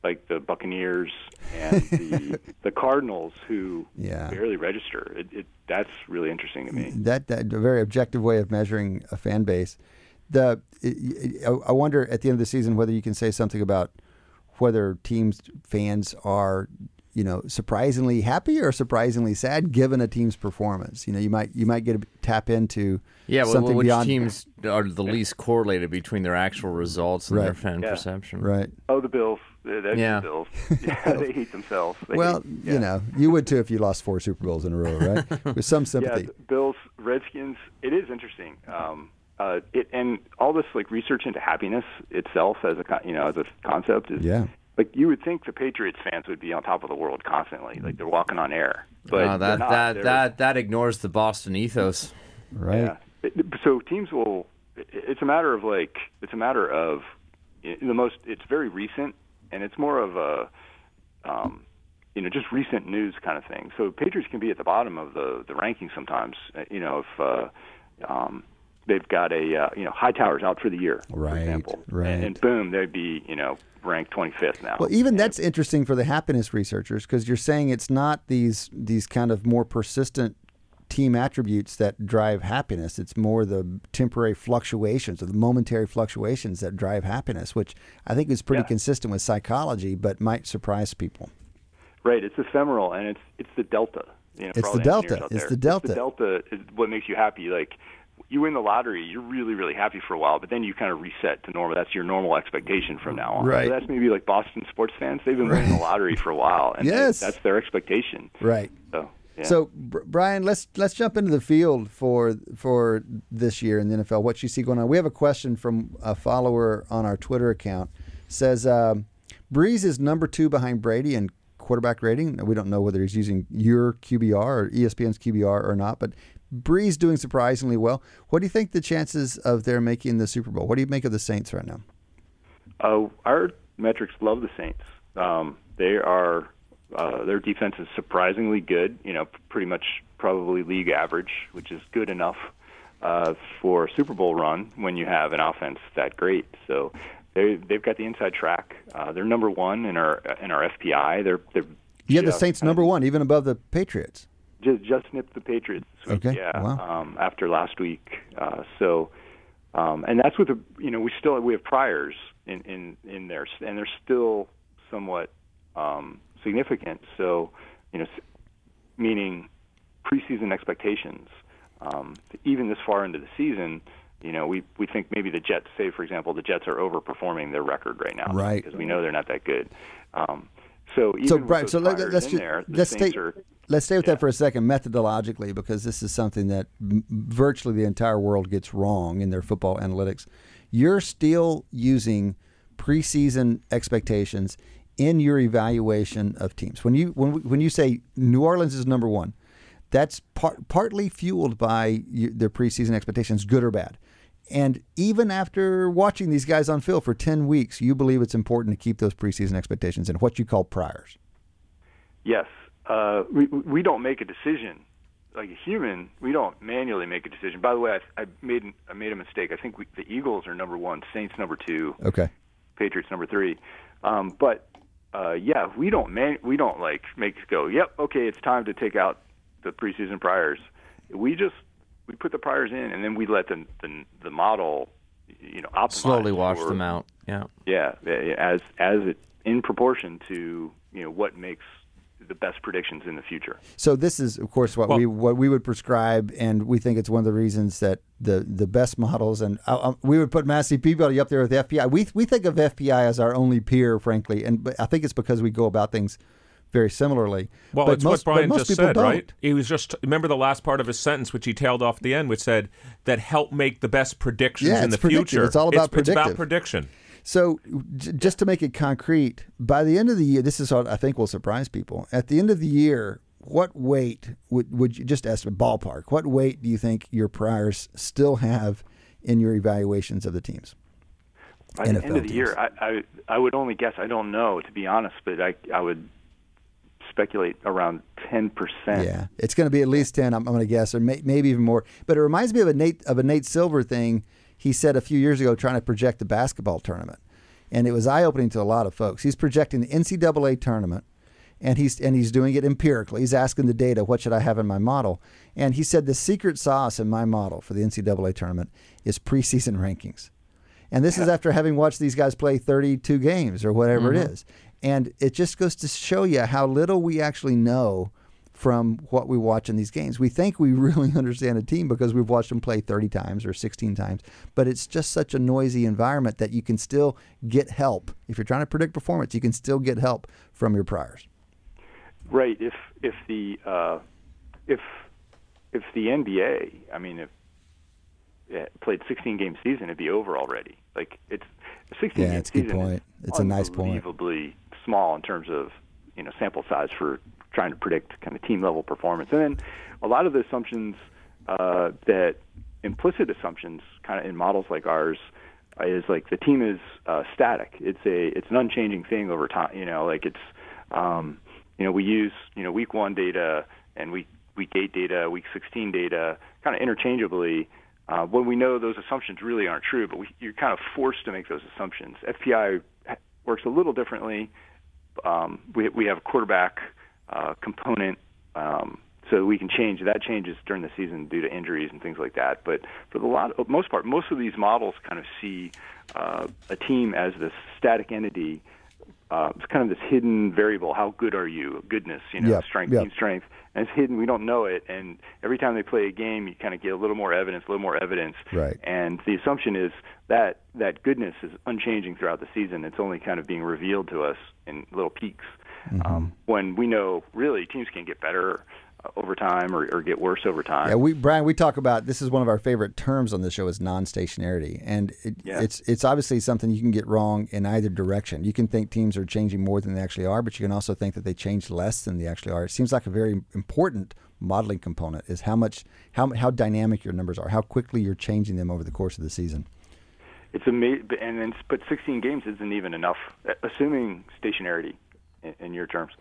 like the Buccaneers and the the Cardinals who Yeah. barely register. It, it that's really interesting to me. that that a very objective way of measuring a fan base. The I I wonder at the end of the season whether you can say something about whether teams fans are you know surprisingly happy or surprisingly sad given a team's performance. You know, you might you might get a tap into Yeah, well, something which beyond teams are the least correlated between their actual results and their fan Yeah. perception? right. Oh, the Bills. That's Yeah. the Bills. Yeah, they hate themselves. They Well, hate- you know, you would too if you lost four Super Bowls in a row, right? With some Yeah, sympathy. the Bills, Redskins. It is interesting. Um, uh, it and all this like research into happiness itself as a you know as a concept is Yeah. Like you would think the Patriots fans would be on top of the world constantly, like they're walking on air. But they're that that They're- that that ignores the Boston ethos. right. Yeah. So teams will. It's a matter of like. It's a matter of the most. It's very recent, and it's more of a, um, you know, just recent news kind of thing. So Patriots can be at the bottom of the the ranking sometimes. uh, You know, if uh, um, they've got a uh, you know Hightower's out for the year, Right, for example, right. and, and boom, they'd be you know ranked 25th now. Well, even that's interesting for the happiness researchers because you're saying it's not these these kind of more persistent team attributes that drive happiness. It's more the temporary fluctuations or the momentary fluctuations that drive happiness, which I think is pretty Yeah. consistent with psychology, but might surprise people. Right, it's ephemeral, and it's it's the delta. You know, It's the delta. It's there. the delta. the delta is what makes you happy. Like you win the lottery, you're really really happy for a while, but then you kind of reset to normal. That's your normal expectation from now on. Right. So that's maybe like Boston sports fans. They've been winning the lottery for a while, and Yes. that's their expectation. Right. So yeah. So, Brian, let's let's jump into the field for for this year in the NFL. What you see going on? We have a question from a follower on our Twitter account. Says um, Brees is number two behind Brady in quarterback rating. We don't know whether he's using your QBR or ESPN's QBR or not, but Brees doing surprisingly well. What do you think the chances of their making the Super Bowl? What do you make of the Saints right now? Uh, our metrics love the Saints. Um, they are uh, their defense is surprisingly good. You know, pretty much probably league average, which is good enough uh, for a Super Bowl run when you have an offense that great. So they they've got the inside track. Uh, they're number one in our in our FPI. They're they're have the Saints number one, even above the Patriots. Just just nipped the Patriots this week. Okay, Yeah. wow. Um, after last week, uh, so um, and that's with the you know we still we have priors in in in there and they're still somewhat um, significant. So you know, meaning preseason expectations. Um, even this far into the season, you know, we we think maybe the Jets, say for example, the Jets are overperforming their record right now, Right. Because we know they're not that good. Um, so even so Brian, those so let, in just, there, the let's Saints stay are let's stay with yeah. that for a second methodologically because this is something that m- virtually the entire world gets wrong in their football analytics. You're still using preseason expectations in your evaluation of teams. When you when when you say New Orleans is number one, that's part, partly fueled by their preseason expectations, good or bad. And even after watching these guys on field for 10 weeks, you believe it's important to keep those preseason expectations and what you call priors. Yes, uh, we we don't make a decision like a human. We don't manually make a decision. By the way, I, I made I made a mistake. I think we, the Eagles are number one, Saints number two, Okay. Patriots number three. Um, but uh, yeah, we don't man- we don't like make go. Yep, okay, it's time to take out the preseason priors. We just we put the priors in, and then we let the the, the model, you know, optimize Slowly wash for- them out. Yeah. Yeah, as as it in proportion to you know what makes the best predictions in the future. So this is, of course, what Well- we what we would prescribe, and we think it's one of the reasons that the the best models, and uh, uh, we would put Massey Peabody up there with FPI. We we think of FPI as our only peer, frankly, and I think it's because we go about things very similarly. Well, but it's most, what Brian just said, don't. right? He was just remember the last part of his sentence, which he tailed off at the end, which said that help make the best predictions Yeah, in the it's predictive. future. It's all about it's, about prediction. So, j- just to make it concrete, by the end of the year, this is what I think will surprise people. At the end of the year, what weight would would you just estimate ballpark? What weight do you think your priors still have in your evaluations of the teams? By the end of the teams. year, I, I I would only guess. I don't know to be honest, but I I would speculate around ten percent. Yeah, it's going to be at least ten. I'm, I'm going to guess, or may, maybe even more. But it reminds me of a Nate of a Nate Silver thing he said a few years ago, trying to project the basketball tournament, and it was eye opening to a lot of folks. He's projecting the NCAA tournament, and he's and he's doing it empirically. He's asking the data, what should I have in my model? And he said the secret sauce in my model for the NCAA tournament is preseason rankings. And this is after having watched these guys play 32 games or whatever it mm-hmm. is. And it just goes to show you how little we actually know from what we watch in these games. We think we really understand a team because we've watched them play 30 times or 16 times, but it's just such a noisy environment that you can still get help. If you're trying to predict performance, you can still get help from your priors. Right. If if the uh, if if the NBA, I mean, if played 16 game season, it'd be over already. Like it's a 16 Yeah, game it's a good season. point. It's a nice point. Unbelievably small in terms of you know sample size for trying to predict kind of team level performance, and then a lot of the assumptions uh, that implicit assumptions kind of in models like ours is like the team is uh, static. It's a it's an unchanging thing over time. You know, like it's um, you know we use you know week one data and week week eight data, week 16 data, kind of interchangeably. Uh, when we know those assumptions really aren't true, but we, you're kind of forced to make those assumptions. FPI works a little differently. Um, we we have a quarterback uh, component, um, so we can change that changes during the season due to injuries and things like that. But for the lot, most part, most of these models kind of see uh, a team as this static entity. Uh, it's kind of this hidden variable. How good are you? Goodness, you know, Yep, strength, yep. team strength, and it's hidden. We don't know it. And every time they play a game, you kind of get a little more evidence, a little more evidence. Right. And the assumption is that that goodness is unchanging throughout the season. It's only kind of being revealed to us in little peeks. Mm-hmm. Um, when we know really teams can get better uh, over time or, or get worse over time. Yeah, we Brian, we talk about this is one of our favorite terms on the show is non-stationarity, and it, Yeah. it's it's obviously something you can get wrong in either direction. You can think teams are changing more than they actually are, but you can also think that they change less than they actually are. It seems like a very important modeling component is how much how how dynamic your numbers are, how quickly you're changing them over the course of the season. It's amazing, and then but 16 games isn't even enough. Uh, Assuming stationarity, in, in your terms,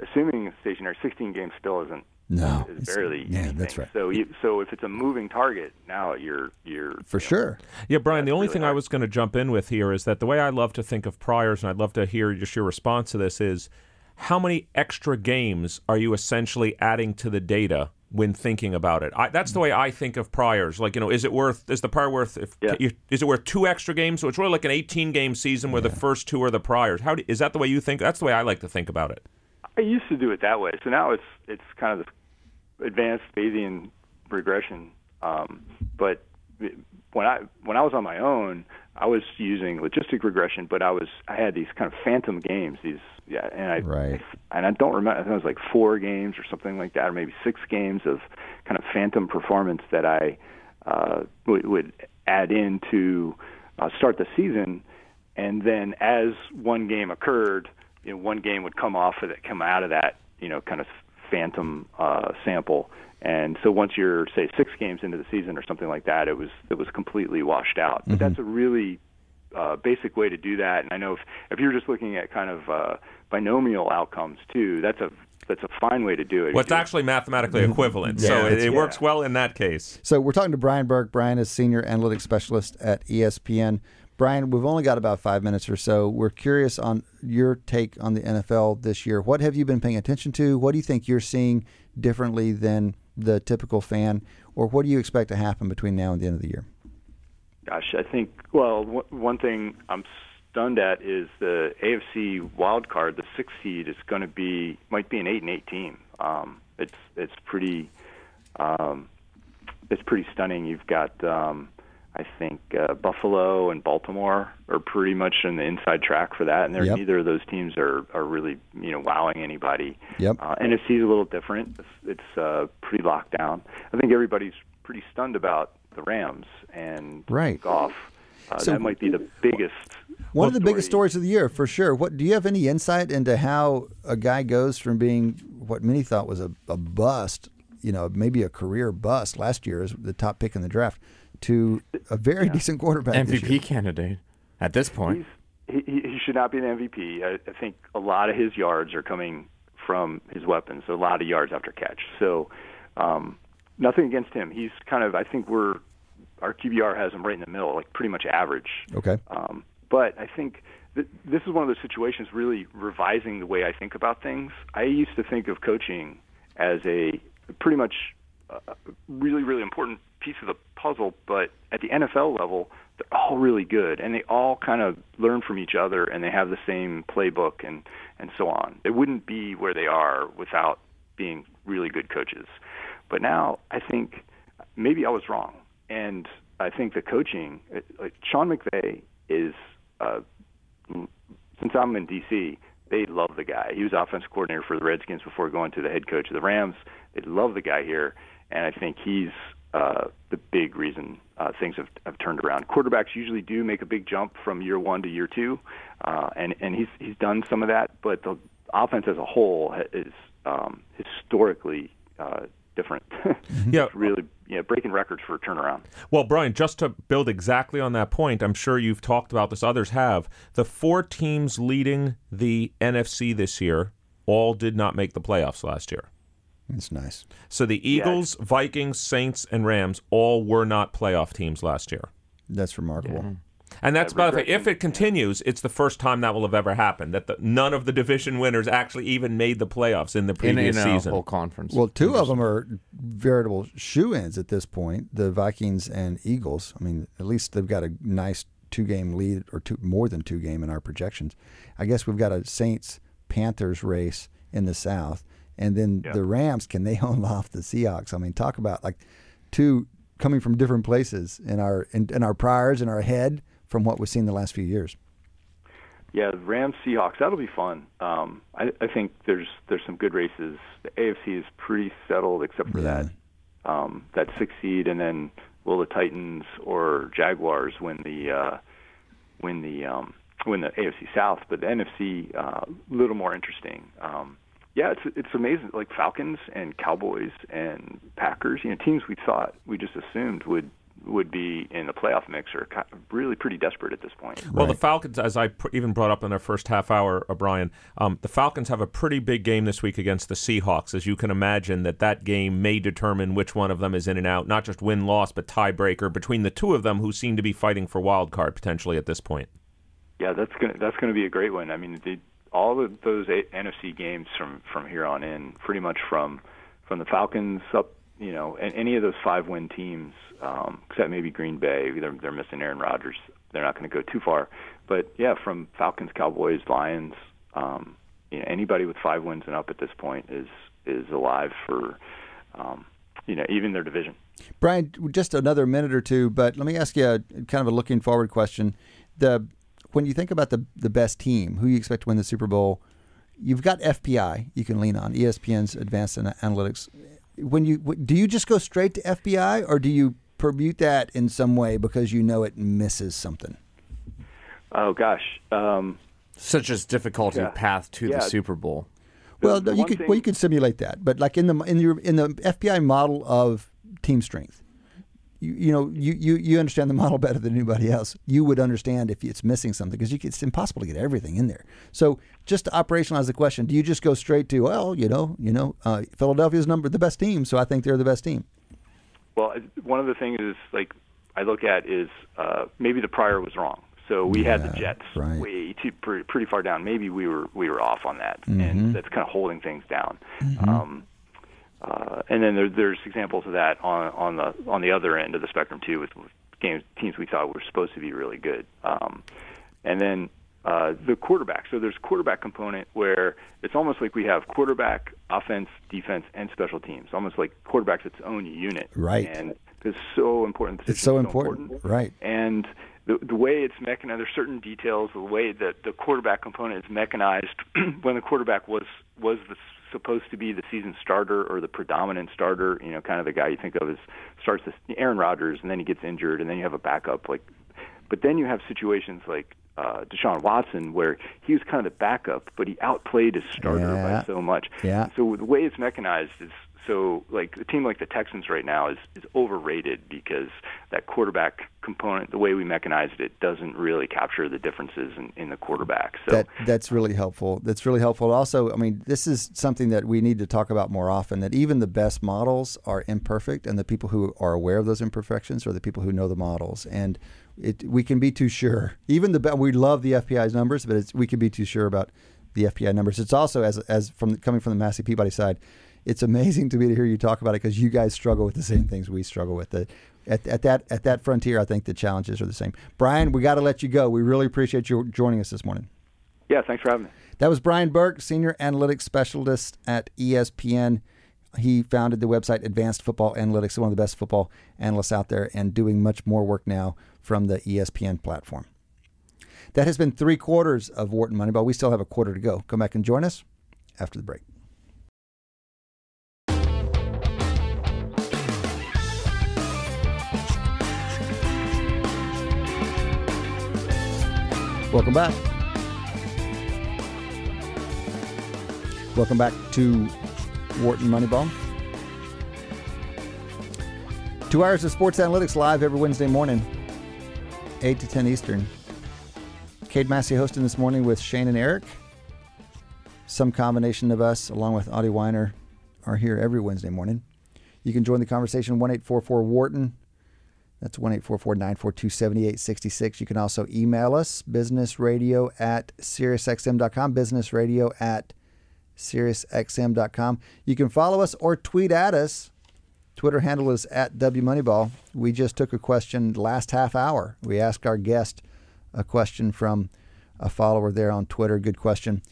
assuming stationary, 16 games still isn't. No, is it's- barely. yeah, anything. that's right. So, you, so if it's a moving target, now you're you're For you know, sure. Yeah, Brian, the only really thing I was going to jump in with here is that the way I love to think of priors, and I'd love to hear just your response to this, is how many extra games are you essentially adding to the data when thinking about it? I, that's the way I think of priors. Like, you know, is it worth, is the prior worth, if, Yeah. you- is it worth two extra games? So it's really like an 18 game season where the first two are the priors. How do, is that the way you think? That's the way I like to think about it. I used to do it that way. So now it's it's kind of this advanced Bayesian regression. Um, but when I when I was on my own, I was using logistic regression, but I was I had these kind of phantom games. These yeah, and I Right. and I don't remember. I think it was like four games or something like that, or maybe six games of kind of phantom performance that I uh, would, would add in to uh, start the season, and then as one game occurred, you know, one game would come off of that, come out of that, you know, kind of phantom uh, sample. And so once you're say six games into the season or something like that, it was it was completely washed out. But that's a really uh, basic way to do that. And I know if if you're just looking at kind of uh, binomial outcomes too, that's a that's a fine way to do it. Well, it's you- actually mathematically equivalent. Yeah, so it, it's- it yeah. works well in that case. So we're talking to Brian Burke. Brian is senior analytics specialist at ESPN. Brian, we've only got about five minutes or so. We're curious on your take on the NFL this year. What have you been paying attention to? What do you think you're seeing differently than the typical fan, or what do you expect to happen between now and the end of the year? Gosh, I think well, w- one thing I'm stunned at is the AFC wild card. The sixth seed is going to be might be an eight and eight team. Um, it's it's pretty um, it's pretty stunning. You've got um, I think uh, Buffalo and Baltimore are pretty much in the inside track for that, and they're, Yep. neither of those teams are are really you know wowing anybody. Yep. Uh, NFC is a little different. It's, it's uh, pretty locked down. I think everybody's pretty stunned about the Rams and Right. Goff. Uh, So- that might be the biggest. One of the biggest story. stories of the year, for sure. What do you have any insight into how a guy goes from being what many thought was a, a bust, you know, maybe a career bust last year as the top pick in the draft, to a very decent quarterback? this year? MVP candidate at this point. He's, he, he should not be an MVP. I, I think a lot of his yards are coming from his weapons, a lot of yards after catch. So, um, nothing against him. He's kind of, I think we're, our QBR has him right in the middle, like pretty much average. Okay. Um, but I think th- this is one of those situations really revising the way I think about things. I used to think of coaching as a pretty much a really, really important piece of the puzzle, but at the NFL level, they're all really good and they all kind of learn from each other and they have the same playbook and, and so on. They wouldn't be where they are without being really good coaches. But now I think maybe I was wrong. And I think the coaching, like Sean McVay is uh, since I'm in DC, they love the guy. He was offensive coordinator for the Redskins before going to the head coach of the Rams. They love the guy here, and I think he's uh, the big reason uh, things have, have turned around. Quarterbacks usually do make a big jump from year one to year two, uh, and and he's he's done some of that. But the offense as a whole is um, historically uh, different. Mm-hmm. Yeah. It's really yeah, breaking records for turnaround. Well, Brian, just to build exactly on that point, I'm sure you've talked about this, others have. The four teams leading the NFC this year all did not make the playoffs last year. It's nice. So the Eagles, Vikings, Saints, and Rams all were not playoff teams last year. That's remarkable. And that's, by the way, if it continues, it's the first time that will have ever happened that the, none of the division winners actually even made the playoffs in the previous in a season. whole conference. Well, two of them are veritable shoe-ins at this point. The Vikings and Eagles. I mean, at least they've got a nice two-game lead, or two more than two game in our projections. I guess we've got a Saints Panthers race in the South, and then the Rams. Can they hold off the Seahawks? I mean, talk about like two coming from different places in our in, in our priors in our head from what we've seen the last few years. Yeah, Rams Seahawks. That'll be fun. Um, I, I think there's there's some good races. The AFC is pretty settled, except for Yeah. that um, that six seed, and then will the Titans or Jaguars win the uh, win the um, win the AFC South? But the NFC a uh, little more interesting. Um, yeah, it's it's amazing. Like Falcons and Cowboys and Packers, you know, teams we thought we just assumed would would be in the playoff mix are really pretty desperate at this point. Well, the Falcons, as I pr- even brought up in their first half hour, O'Brien, um, the Falcons have a pretty big game this week against the Seahawks. As you can imagine, that that game may determine which one of them is in and out, not just win loss, but tiebreaker between the two of them, who seem to be fighting for wild card potentially at this point. Yeah, that's gonna that's gonna be a great one. I mean, the, all of those eight NFC games from from here on in, pretty much from from the Falcons up, you know, and any of those five win teams, um, except maybe Green Bay, they're they're missing Aaron Rodgers. They're not going to go too far, but yeah, from Falcons, Cowboys, Lions, um, you know, anybody with five wins and up at this point is is alive for, um, you know, even their division. Brian, just another minute or two, but let me ask you a kind of a looking forward question. The when you think about the the best team, who you expect to win the Super Bowl, you've got FPI you can lean on, ESPN's advanced analytics. When you do you just go straight to FPI or do you permute that in some way because you know it misses something? Oh gosh, um, Such as difficulty Yeah. path to Yeah. the Super Bowl. The- well, the you could thing- well you could simulate that, but like in the in your in the FPI model of team strength, you, you know you, you you understand the model better than anybody else. You would understand if it's missing something because it's impossible to get everything in there. So just to operationalize the question, do you just go straight to well, you know, you know, uh, Philadelphia's number the best team, so I think they're the best team. Well, one of the things is like I look at is uh, maybe the prior was wrong. So we had the Jets right. way too pretty, pretty far down. Maybe we were we were off on that, Mm-hmm. and that's kind of holding things down. Um, uh, and then there, there's examples of that on on the on the other end of the spectrum too, with, with games teams we thought were supposed to be really good. Um, and then uh, the quarterback. So there's quarterback component where it's almost like we have quarterback, offense, defense, and special teams. Almost like quarterback's its own unit. Right. And it's so important. The It's so position's important. Right. and the the way it's mechanized, there's certain details. The way that the quarterback component is mechanized, when the quarterback was was the, supposed to be the season starter or the predominant starter, you know, kind of the guy you think of as starts this Aaron Rodgers, and then he gets injured, and then you have a backup like. But then you have situations like uh, Deshaun Watson where he was kind of the backup, but he outplayed his starter Yeah. by so much. Yeah. So the way it's mechanized is so like a team like the Texans right now is is overrated because that quarterback component, the way we mechanized it, doesn't really capture the differences in, in the quarterback. So That that's really helpful. That's really helpful. Also, I mean, this is something that we need to talk about more often. That even the best models are imperfect, and the people who are aware of those imperfections are the people who know the models. And it, we can be too sure. Even the we love the FPI's numbers, but it's, we can be too sure about the FPI numbers. It's also as as from coming from the Massey Peabody side. It's amazing to me to hear you talk about it because you guys struggle with the same things we struggle with. The, at, at that at that frontier, I think the challenges are the same. Brian, we got to let you go. We really appreciate you joining us this morning. yeah, thanks for having me. That was Brian Burke, Senior Analytics Specialist at ESPN. He founded the website Advanced Football Analytics, one of the best football analysts out there, and doing much more work now from the ESPN platform. That has been three quarters of Wharton Moneyball. We still have a quarter to go. Come back and join us after the break. Welcome back. Welcome back to Wharton Moneyball. Two hours of sports analytics live every Wednesday morning, 8 to 10 Eastern. Cade Massey hosting this morning with Shane and Eric. Some combination of us, along with Adi Wyner, are here every Wednesday morning. You can join the conversation 1 844 Wharton. That's 1 844 942 7866. You can also email us, businessradio at SiriusXM.com, businessradio at SiriusXM.com. You can follow us or tweet at us. Twitter handle is at WMoneyball. We just took a question last half hour. We asked our guest a question from a follower there on Twitter. Good question.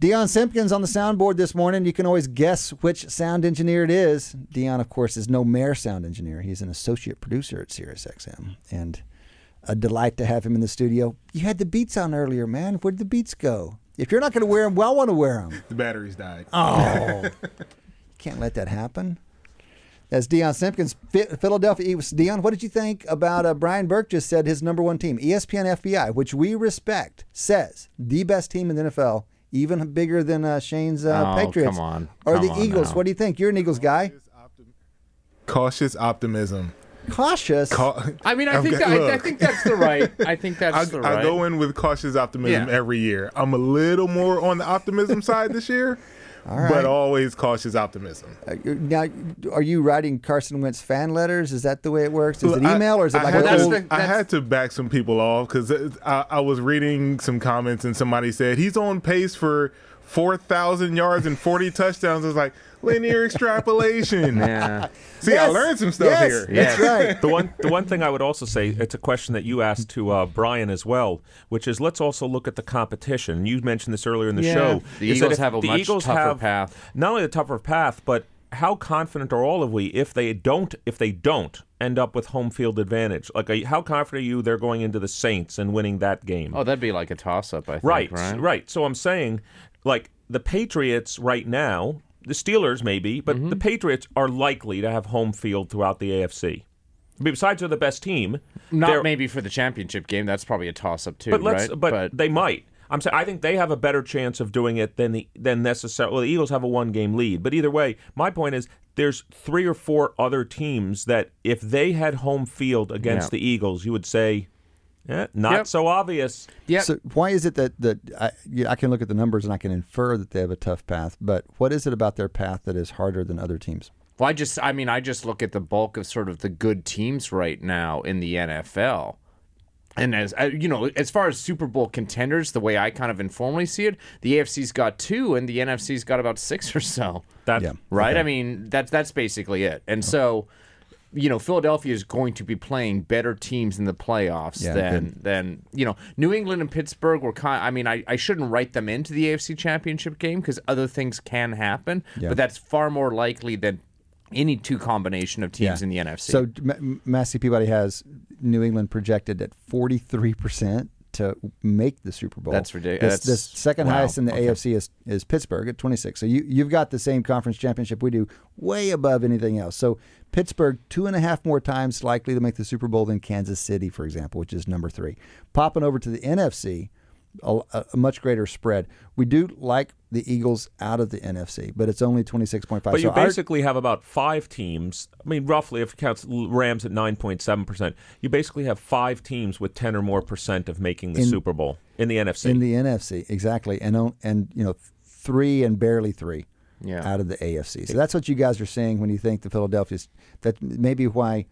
Dion Simpkins on the soundboard this morning. You can always guess which sound engineer it is. Dion, of course, is no mere sound engineer. He's an associate producer at SiriusXM, and a delight to have him in the studio. You had the beats on earlier, man. Where'd the beats go? If you're not going to wear them, well, I want to wear them. The batteries died. Oh, can't let that happen. That's Dion Simpkins, Phi- Philadelphia Eagles. Dion, what did you think about uh, Brian Burke just said his number one team, ESPN FPI, which we respect, says the best team in the NFL, even bigger than uh, Shane's uh, Oh, Patriots. come on. Or Come the on Eagles. now. What do you think? You're an Eagles guy. Cautious optimism. Cautious. Ca- I mean, I think got- that, I, I think that's the right. I think that's I, the right. I go in with cautious optimism Yeah. every year. I'm a little more on the optimism side this year, right. but always cautious optimism. Uh, now, are you writing Carson Wentz fan letters? Is that the way it works? Is Look, it I- email or is it I like had an that's the- I had to back some people off because I, I was reading some comments and somebody said he's on pace for four thousand yards and forty touchdowns. I was like linear extrapolation. Yeah. See, I learned some stuff yes, here. That's right. the one the one thing I would also say it's a question that you asked to uh, Brian as well, which is let's also look at the competition. You mentioned this earlier in the Yeah. show. The is Eagles have a the much Eagles tougher have path. Not only a tougher path, but how confident are all of we if they don't if they don't end up with home field advantage? Like, are you, how confident are you they're going into the Saints and winning that game? Oh, that'd be like a toss-up. I think. Right, Right. right. So I'm saying, like the Patriots right now, the Steelers maybe, but Mm-hmm. the Patriots are likely to have home field throughout the AFC. Besides, they're the best team. Not maybe for the championship game. That's probably a toss-up too. but let's, right? but, they might. I'm saying I think they have a better chance of doing it than the than necessarily. Well, the Eagles have a one game lead, but either way, my point is there's three or four other teams that if they had home field against Yeah. the Eagles, you would say, eh, not Yep. so obvious. yeah. So why is it that that I, yeah, I can look at the numbers and I can infer that they have a tough path, but what is it about their path that is harder than other teams? Well, I just, I mean, I just look at the bulk of sort of the good teams right now in the NFL. And as uh, you know, as far as Super Bowl contenders, the way I kind of informally see it, the AFC's got two, and the NFC's got about six or so. That Yeah. Right? I mean, that's that's basically it. And so, you know, Philadelphia is going to be playing better teams in the playoffs Yeah, than than you know. New England and Pittsburgh were kind. I mean, I, I shouldn't write them into the AFC Championship game because other things can happen, Yeah. but that's far more likely than any two combination of teams Yeah. in the NFC. So M- Massey Peabody has New England projected at 43% to make the Super Bowl. That's ridiculous. This, that's- this second wow. highest in the Okay. AFC is, is Pittsburgh at 26. So you, you've got the same conference championship we do, way above anything else. So Pittsburgh, two and a half more times likely to make the Super Bowl than Kansas City, for example, which is number three. Popping over to the NFC, a, a much greater spread. We do like the Eagles out of the NFC, but it's only 26.5. But so you our- basically have about five teams. I mean, roughly, if it counts Rams at 9.7%, you basically have five teams with 10 or more percent of making the In- Super Bowl in the NFC. in the NFC, exactly, and and you know three and barely three Yeah. out of the AFC. So that's what you guys are saying when you think the Philadelphia's. That maybe why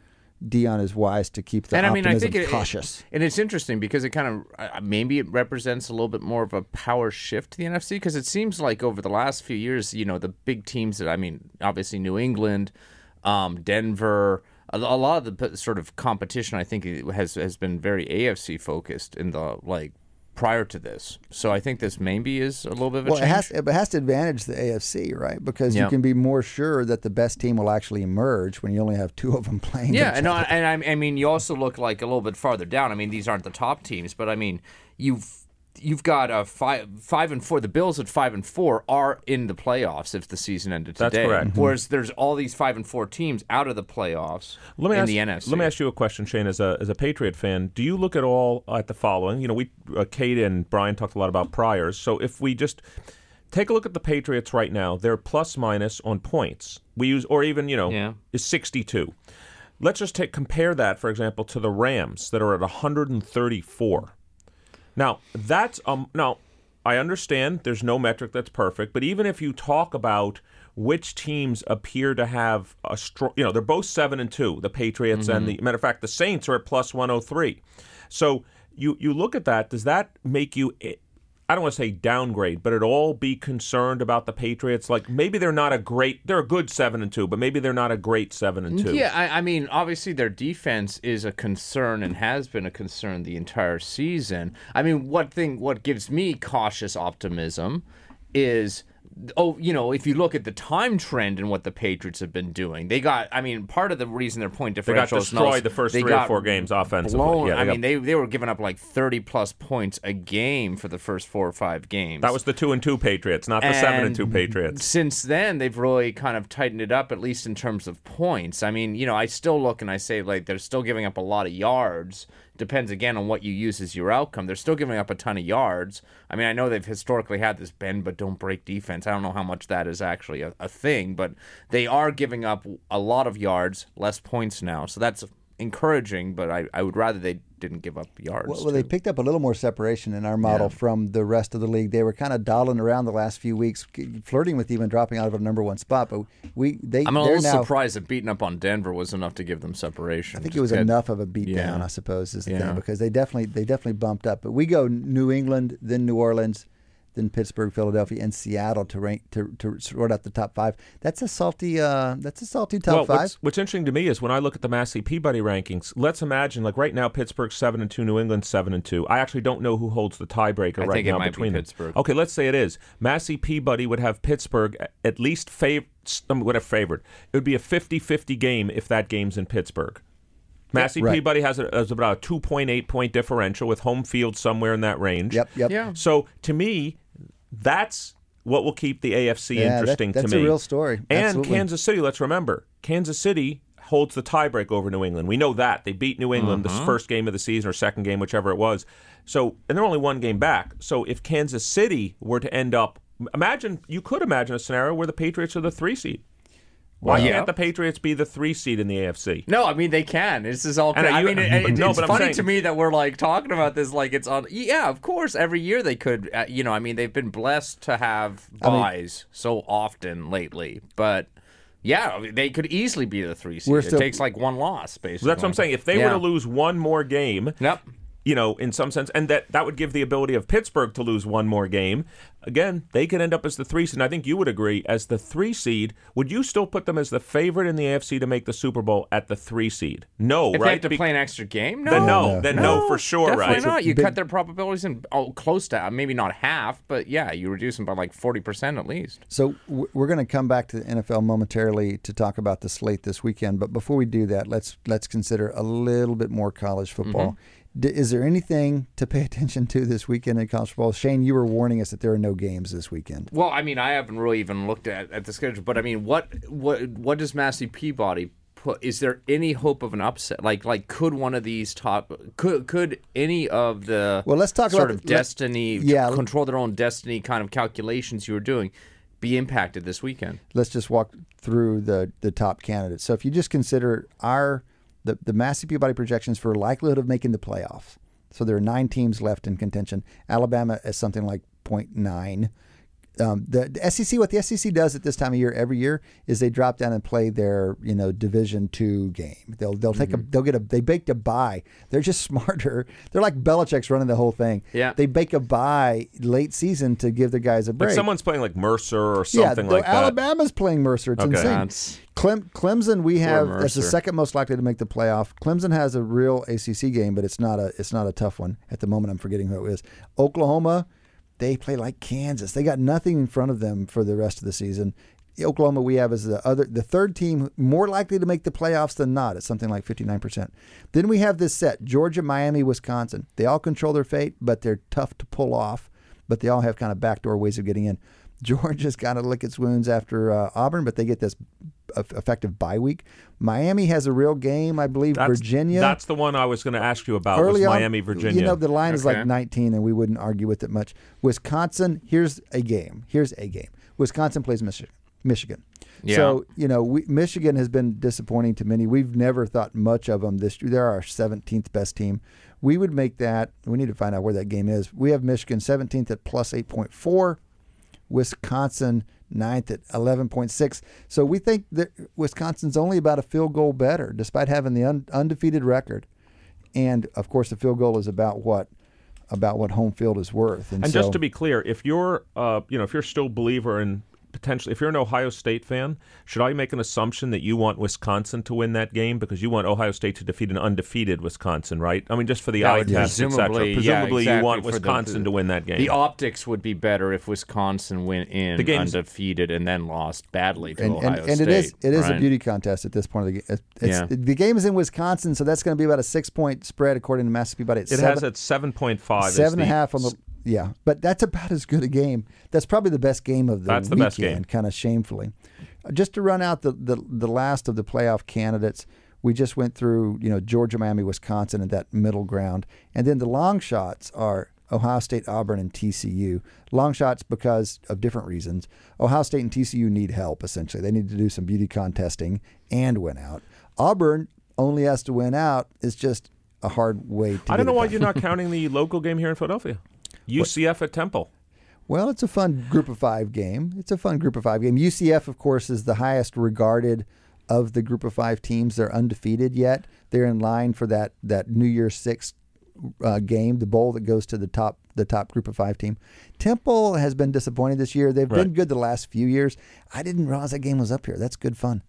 Dion is wise to keep the and I mean, I think it, cautious. and it's interesting because it kind of maybe it represents a little bit more of a power shift to the NFC because it seems like over the last few years, you know, the big teams that I mean, obviously New England, um, Denver, a, a lot of the sort of competition I think has has been very AFC focused in the like prior to this. So I think this maybe is a little bit of a well, it change. has it has to advantage the AFC, right? Because you can be more sure that the best team will actually emerge when you only have two of them playing. Yeah, and. I- and I, I mean, you also look like a little bit farther down. I mean, these aren't the top teams, but I mean, you've you've got a five five and four. The Bills at five and four are in the playoffs if the season ended today. That's today. correct. Whereas there's all these five and four teams out of the playoffs Let me in ask, the NFC. Let me ask you a question, Shane. As a as a Patriot fan, do you look at all at the following? You know, we uh, Cade and Brian talked a lot about priors. So if we just take a look at the Patriots right now, they're plus minus on points. We use or even you know Yeah. is sixty two. Let's just take compare that, for example, to the Rams that are at 134. Now that's um now I understand there's no metric that's perfect, but even if you talk about which teams appear to have a strong, you know, they're both seven and two, the Patriots and the matter of fact, the Saints are at plus 103. So you you look at that. Does that make you? I don't want to say downgrade, but at all be concerned about the Patriots? Like maybe they're not a great, they're a good seven and two, but maybe they're not a great seven and two. Yeah, I, I mean, obviously their defense is a concern and has been a concern the entire season. I mean, what thing, what gives me cautious optimism is, oh, you know, if you look at the time trend and what the Patriots have been doing, they got. I mean, part of the reason their point differential They got destroyed null- the first three or four games offensively. Blown. Yeah, I got- mean, they they were giving up like thirty plus points a game for the first four or five games. that was the two and two Patriots, not the seven and two Patriots. Since then, they've really kind of tightened it up, at least in terms of points. I mean, you know, I still look and I say, like, they're still giving up a lot of yards. Depends again on what you use as your outcome. They're still giving up a ton of yards. I mean, I know they've historically had this bend but don't break defense. I don't know how much that is actually a, a thing, but they are giving up a lot of yards, less points now. So that's encouraging, but I, I would rather they didn't give up yards. Well, well, they picked up a little more separation in our model from the rest of the league. They were kind of dawdling around the last few weeks, flirting with even dropping out of a number one spot. But we, they, I'm a little now. surprised that beating up on Denver was enough to give them separation. I think Just it was enough of a beatdown, Yeah. I suppose, is the Yeah. thing because they definitely they definitely bumped up. But we go New England, then New Orleans, then Pittsburgh, Philadelphia, and Seattle to rank to, to sort out the top five. That's a salty uh, that's a salty top well, five. What's, what's interesting to me is when I look at the Massey Peabody rankings. Let's imagine, like right now, Pittsburgh seven and two, New England seven and two. I actually don't know who holds the tiebreaker I right think it now might be between them. Pittsburgh. Okay, let's say it is. Massey Peabody would have Pittsburgh at least fav- um, would have favored. It would be a 50-50 game if that game's in Pittsburgh. Massey right. Peabody has, a, has about a 2.8 point differential with home field somewhere in that range. Yep, yep. Yeah. So to me, that's what will keep the AFC Yeah, that- me. that's a real story. And Absolutely. Kansas City, let's remember, Kansas City holds the tiebreak over New England. We know that. They beat New England Uh-huh. the first game of the season or second game, whichever it was. So, and they're only one game back. So if Kansas City were to end up, imagine, you could imagine a scenario where the Patriots are the three seed. Why Well, yeah. can't the Patriots be the three seed in the AFC? No, I mean they can. This is all. And I mean, it, it- no, it's but funny saying- to me that we're like talking about this like it's on. Yeah, of course. Every year they could. Uh, you know, I mean, they've been blessed to have byes so often lately, but. Yeah, they could easily be the three seed. We're it takes like one loss, basically. That's what I'm saying. If they Yeah. were to lose one more game, Yep. You know, in some sense, and that that would give the ability of Pittsburgh to lose one more game. Again, they could end up as the three seed. And I think you would agree as the three seed. Would you still put them as the favorite in the AFC to make the Super Bowl at the three seed? No, If right? they have to Be- play an extra game, no. then no, then no, for sure, Definitely right? not. You Big- cut their probabilities in oh, close to maybe not half, but yeah, you reduce them by like forty percent at least. So we're going to come back to the NFL momentarily to talk about the slate this weekend. But before we do that, let's let's consider a little bit more college football. Mm-hmm. D- is there anything to pay attention to this weekend in college football? Shane, you were warning us that there are no games this weekend. Well, I mean, I haven't really even looked at, at the schedule, but I mean, what what what does Massey Peabody put? Is there any hope of an upset? Like like could one of these top could could any of the Well, let's talk sort about of the- destiny yeah. control their own destiny kind of calculations you were doing be impacted this weekend? Let's just walk through the the top candidates. So if you just consider our the the Massey Peabody projections for likelihood of making the playoffs. So there are nine teams left in contention. Alabama is something like 0.9. Um, the, the SEC, what the SEC does at this time of year every year is they drop down and play their you know Division two game. They'll they'll take a they'll get a they bake a bye. They're just smarter. They're like Belichick's running the whole thing. Yeah. they bake a bye late season to give their guys a break. Like someone's playing like Mercer or yeah, something though like that. Alabama's playing Mercer. It's Okay. insane. That's- Clem, Clemson, we have as the second most likely to make the playoff. Clemson has a real ACC game, but it's not a it's not a tough one at the moment. I'm forgetting who it is. Oklahoma, they play like Kansas. They got nothing in front of them for the rest of the season. Oklahoma, we have as the other the third team more likely to make the playoffs than not. It's something like 59 percent. Then we have this set: Georgia, Miami, Wisconsin. They all control their fate, but they're tough to pull off. But they all have kind of backdoor ways of getting in. Georgia's got to lick its wounds after uh, Auburn, but they get this effective bye week. Miami has a real game, I believe. That's, Virginia That's the one I was going to ask you about. early was on, Miami, Virginia. You know, the line is like 19, and we wouldn't argue with it much. Wisconsin, here's a game. Here's a game. Wisconsin plays Michigan. Michigan. Yeah. So you know, we, Michigan has been disappointing to many. We've never thought much of them this year. They're our 17th best team. We would make that. We need to find out where that game is. We have Michigan 17th at plus 8.4. Wisconsin ninth at 11.6. So we think that Wisconsin's only about a field goal better, despite having the un- undefeated record. And of course, the field goal is about what about what home field is worth. And, And so, just to be clear, if you're, uh, you know, if you're still believer in potentially, if you're an Ohio State fan, should I make an assumption that you want Wisconsin to win that game because you want Ohio State to defeat an undefeated Wisconsin, right? I mean, just for the That eye test, etc. presumably- yeah, Presumably, you exactly, want for the- Wisconsin to win that game. The optics would be better if Wisconsin went in The game's- undefeated and then lost badly to and, Ohio and, and State. it is it is right? a beauty contest at this point of the game. It's, Yeah. The game is in Wisconsin, so that's going to be about a six point spread according to Mass Peabody. It's it seven, has at seven point five. seven and a half on the yeah, but that's about as good a game. That's probably the best game of the That's the best game. kind of shamefully. Just to run out the, the the last of the playoff candidates, we just went through you know Georgia, Miami, Wisconsin, and that middle ground, and then the long shots are Ohio State, Auburn, and TCU. Long shots because of different reasons. Ohio State and TCU need help. Essentially, they need to do some beauty contesting and win out. Auburn only has to win out. It's just a hard way to. I don't know why you're not counting the local game here in Philadelphia. UCF at Temple. Well, it's a fun group of five game. It's a fun group of five game. UCF, of course, is the highest regarded of the group of five teams. They're undefeated yet. They're in line for that that New Year's Six uh, game, the bowl that goes to the top the top group of five team. Temple has been disappointed this year. They've been good the last few years. I didn't realize that game was up here. That's good fun.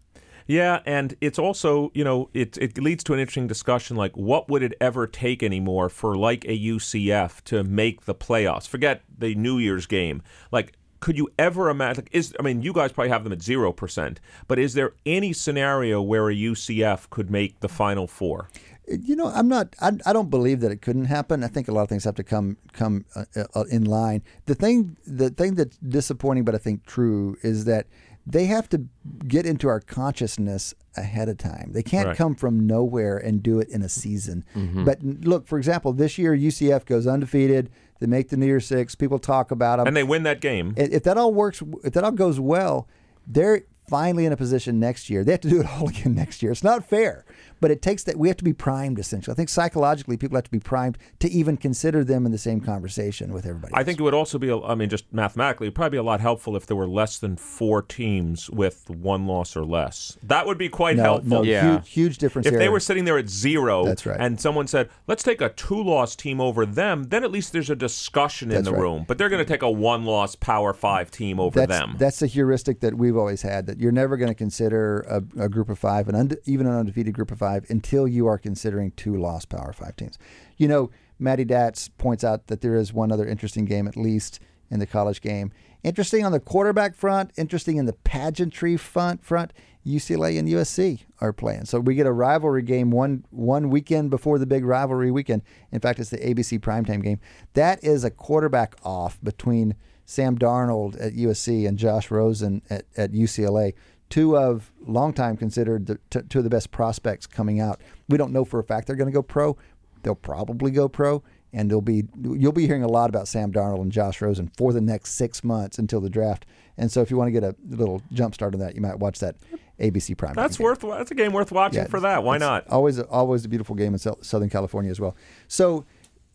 Yeah, and it's also, you know, it it leads to an interesting discussion like what would it ever take anymore for like a UCF to make the playoffs? Forget the New Year's game. Like could you ever imagine is I mean, you guys probably have them at 0%, but is there any scenario where a UCF could make the final 4? You know, I'm not. I, I don't believe that it couldn't happen. I think a lot of things have to come come uh, uh, in line. The thing, the thing that's disappointing, but I think true, is that they have to get into our consciousness ahead of time. They can't Right. come from nowhere and do it in a season. Mm-hmm. But look, for example, this year UCF goes undefeated. They make the New Year Six. People talk about them. And they win that game. if that all works, if that all goes well, they're finally in a position next year. They have to do it all again next year. It's not fair, but it takes that. We have to be primed essentially. I think psychologically, people have to be primed to even consider them in the same conversation with everybody. I else. think it would also be, I mean, just mathematically, it'd probably be a lot helpful if there were less than four teams with one loss or less. That would be quite no, helpful. no, Yeah. huge, huge difference. If here. they were sitting there at zero, That's right. and someone said, "Let's take a two-loss team over them," then at least there's a discussion in That's the right. room. But they're going to take a one-loss Power Five team over that's, them. That's the heuristic that we've always had that you're never going to consider a, a group of five, an unde- even an undefeated group of five, until you are considering two lost Power Five teams. You know, Matty Datz points out that there is one other interesting game, at least in the college game. Interesting on the quarterback front, interesting in the pageantry front. Front, UCLA and USC are playing, so we get a rivalry game one one weekend before the big rivalry weekend. In fact, it's the ABC primetime game. That is a quarterback off between Sam Darnold at USC and Josh Rosen at, at UCLA. Two of long time considered the, t- two of the best prospects coming out. We don't know for a fact they're going to go pro. They'll probably go pro, and they'll be you'll be hearing a lot about Sam Darnold and Josh Rosen for the next six months until the draft. And so, if you want to get a little jump start on that, you might watch that ABC prime. that's game. worth. That's a game worth watching Yeah, for that. Why not? Always, always a beautiful game in Southern California as well. So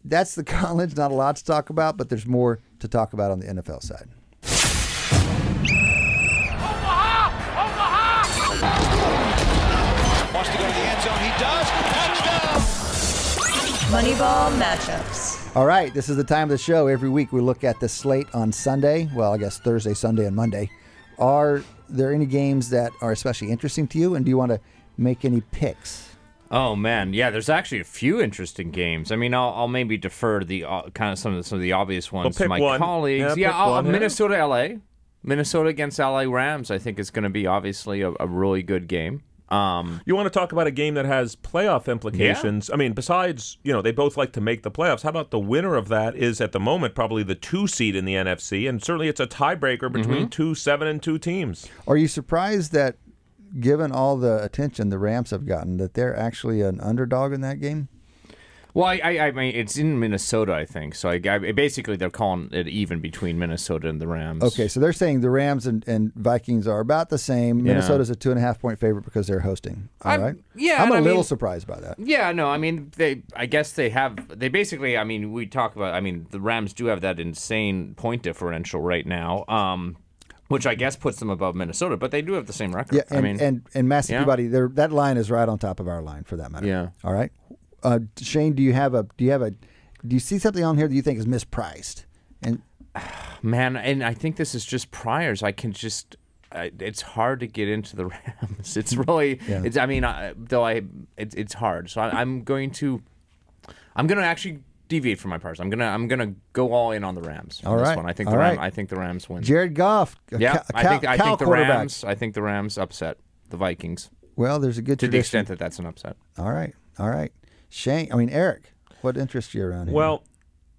that's the college. Not a lot to talk about, but there's more to talk about on the NFL side. Wants to go to the end zone. He does. Touchdown. Moneyball matchups. All right, this is the time of the show. Every week we look at the slate on Sunday. Well, I guess Thursday, Sunday, and Monday. Are there any games that are especially interesting to you, and do you want to make any picks? Oh man, yeah. There's actually a few interesting games. I mean, I'll, I'll maybe defer the uh, kind of some of the, some of the obvious ones to my one. colleagues. Yeah, Yeah, pick I'll- yeah. Minnesota, LA, Minnesota against LA Rams. I think is going to be obviously a, a really good game. Um, You want to talk about a game that has playoff implications? I mean, besides, you know, they both like to make the playoffs. How about the winner of that is at the moment probably the two seed in the NFC, and certainly it's a tiebreaker between Mm-hmm. two seven and two teams. Are you surprised that, given all the attention the Rams have gotten, that they're actually an underdog in that game? well, I, I, I mean, it's in Minnesota, I think. So I, I basically they're calling it even between Minnesota and the Rams. Okay, so they're saying the Rams and, and Vikings are about the same. Yeah. Minnesota's a two and a half point favorite because they're hosting. All I'm- right. yeah, I'm a little mean- surprised by that. Yeah, no, I mean they. I guess they have. They basically. I mean, we talk about. I mean, the Rams do have that insane point differential right now, um, which I guess puts them above Minnesota. But they do have the same record. Yeah, and I mean, and and Massey yeah. Peabody, that line is right on top of our line for that matter. Yeah. All right. Uh, Shane, do you have a do you have a do you see something on here that you think is mispriced? And man, and I think this is just priors. I can just. I, it's hard to get into the Rams. It's really. Yeah. It's. I mean, I, though I. It's. It's hard. So I, I'm going to. I'm going to actually deviate from my priors. I'm gonna. I'm gonna go all in on the Rams. on All this one. I think All the Ram, right. I think the Rams win. Jared Goff, Yeah, Cal, I think I Cal think the. Rams. I think the Rams upset the Vikings Well, there's a good to the extent that that's an upset. All right. All right. Shane, I mean Eric, what interests you around here? Well,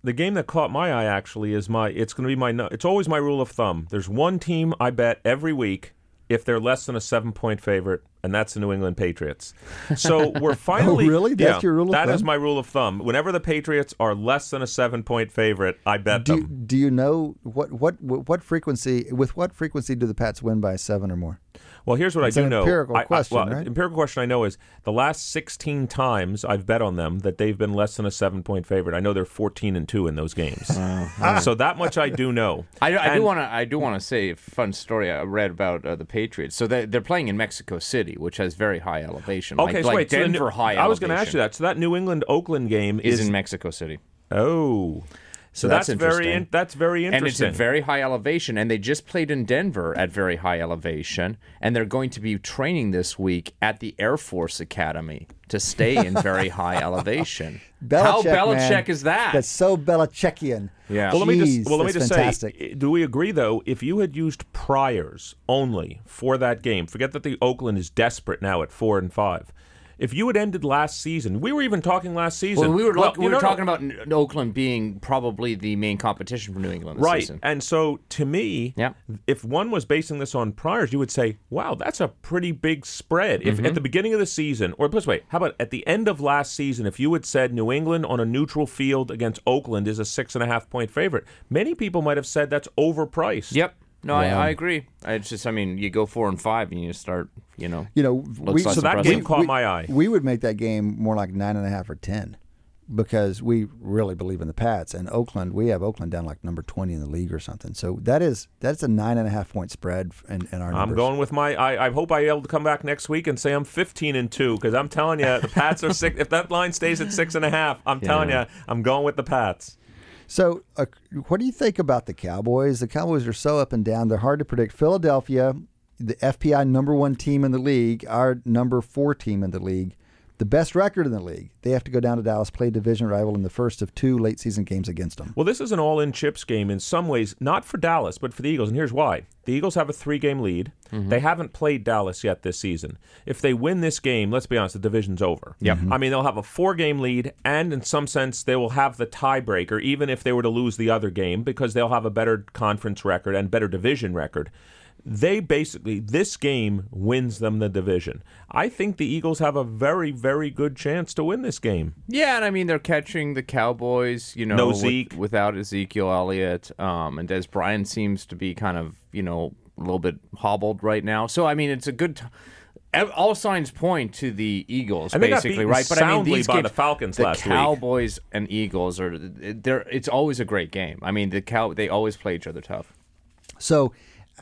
the game that caught my eye actually is my. It's going to be my. It's always my rule of thumb. There's one team I bet every week if they're less than a seven point favorite, and that's the New England Patriots. So we're oh, finally. Oh, really? That's yeah, your rule of That is thumb? my rule of thumb. Whenever the Patriots are less than a seven point favorite, I bet do, them. do you know what what what frequency with what frequency do the Pats win by seven or more? Well, here's what It's I do an know. empirical I- I- question, well, right? Empirical question I know is the last 16 times I've bet on them that they've been less than a seven point favorite. I know they're 14 and two in those games. so that much I do know. I, I do want to. I do want to say a fun story I read about uh, the Patriots. So they, they're playing in Mexico City, which has very high elevation. Okay, like, so like wait. so the Denver New- high. I was going to ask you that. So that New England Oakland game is is, in Mexico City. oh, so, that's that's, very interesting. in, that's very And it's interesting. at very high elevation, and they just played in Denver at very high elevation, and they're going to be training this week at the Air Force Academy to stay in very high elevation. How Belichick, Belichick man. is that? That's so Belichickian. Yeah. well, let me just well let me just fantastic. say, do we agree though? If you had used priors only for that game, forget that the Oakland is desperate now at four and five. If you had ended last season, we were even talking last season. well, we were look, we were know, no, talking about N- Oakland being probably the main competition for New England this right. season. And so to me, Yeah. if one was basing this on priors, you would say, wow, that's a pretty big spread. If Mm-hmm. at the beginning of the season, or plus, way, how about at the end of last season, if you had said New England on a neutral field against Oakland is a six and a half point favorite, many people might have said that's overpriced. Yep. No, I, I agree. It's just, I mean, you go four and five, and you start, you know. You know, Looks less So that impressive. game caught my eye. We would make that game more like nine and a half or ten, because we really believe in the Pats. And Oakland, we have Oakland down like number twenty in the league or something. So that is that's a nine and a half point spread in, in our. I'm going with my. I, I hope I able to come back next week and say I'm 15 and two because I'm telling you the Pats are six. If that line stays at six and a half, I'm telling you I'm going with the Pats. So, uh, what do you think about the Cowboys? The Cowboys are so up and down; they're hard to predict. Philadelphia, the FPI number one team in the league, our number four team in the league, the best record in the league. They have to go down to Dallas, play division rival in the first of two late season games against them. Well, this is an all-in chips game in some ways, not for Dallas, but for the Eagles. And here's why: the Eagles have a three-game lead. Mm-hmm. They haven't played Dallas yet this season. If they win this game, let's be honest, the division's over. Yep. I mean, they'll have a four-game lead, and in some sense, they will have the tiebreaker, even if they were to lose the other game, because they'll have a better conference record and better division record. They basically this game wins them the division. I think the Eagles have a very, very good chance to win this game. Yeah, and I mean they're catching the Cowboys. You know, No with- without Ezekiel Elliott, um, and Dez Bryant seems to be kind of you know a little bit hobbled right now. So I mean, it's a good. T- all signs point to the Eagles, And they got basically, right? But I mean, these by games, the Falcons the last week. Cowboys and Eagles are they're. It's always a great game. I mean, the cow they always play each other tough. So,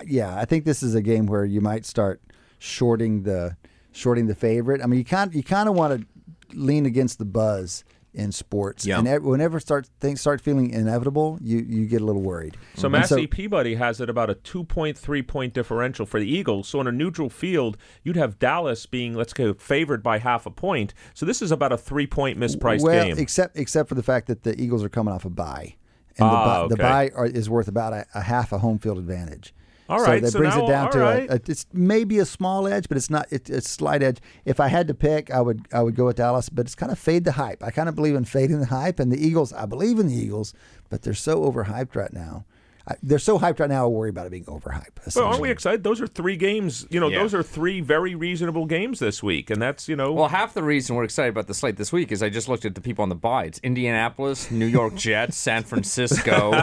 yeah, I think this is a game where you might start shorting the shorting the favorite. I mean, you kind you kind of want to lean against the buzz in sports, Yeah. and whenever start things start feeling inevitable, you you get a little worried. So And Massey Peabody has it about a 2.3 point differential for the Eagles. So on a neutral field, you'd have Dallas being, let's go, favored by half a point. So this is about a three point mispriced well, game. except except for the fact that the Eagles are coming off a bye, and Ah, the, okay. bye, the bye are, is worth about a, a half a home field advantage. All so that so brings now- it down to right. a, a, it's maybe a small edge, but it's not. It, it's slight edge. If I had to pick, I would I would go with Dallas, but it's kind of fade the hype. I kind of believe in fading the hype, and the Eagles. I believe in the Eagles, but they're so overhyped right now. I, they're so hyped right now. I worry about it being overhyped. But aren't we excited? Those are three games. You know, Yeah. those are three very reasonable games this week, and that's you know. Well, half the reason we're excited about the slate this week is I just looked at the people on the bye. It's Indianapolis, New York Jets, San Francisco.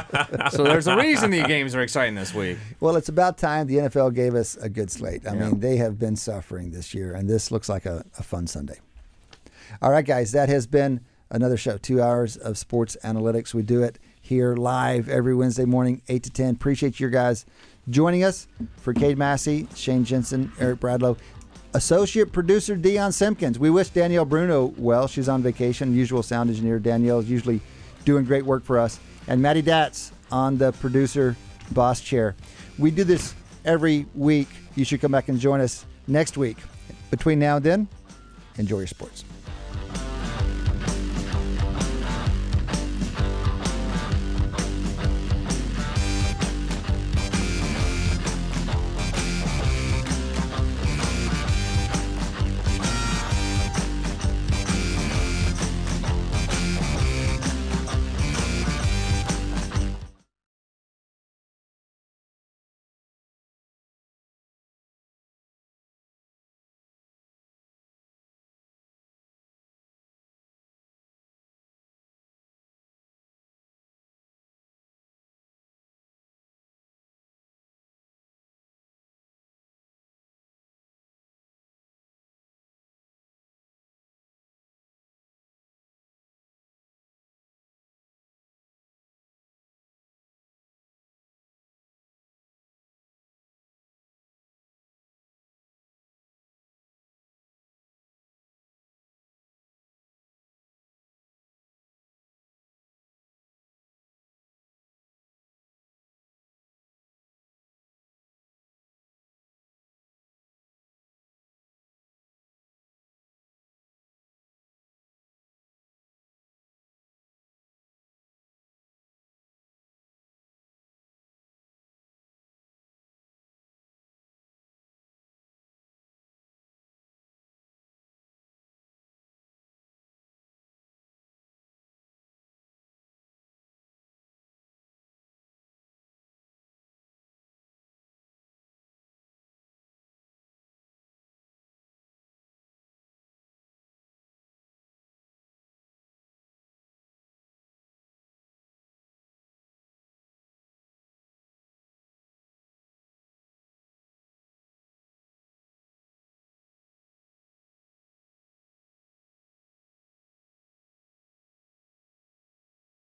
so there's a reason the games are exciting this week. Well, it's about time the NFL gave us a good slate. I mean, they have been suffering this year, and this looks like a, a fun Sunday. All right, guys, that has been another show. Two hours of sports analytics. We do it here live every Wednesday morning, 8 to 10. Appreciate you guys joining us. For Cade Massey, Shane Jensen, Eric Bradlow, associate producer Dion Simpkins. We wish Danielle Bruno well. She's on vacation. Usual sound engineer Danielle is usually doing great work for us. And Maddie Datz on the producer boss chair. We do this every week. You should come back and join us next week. Between now and then, enjoy your sports.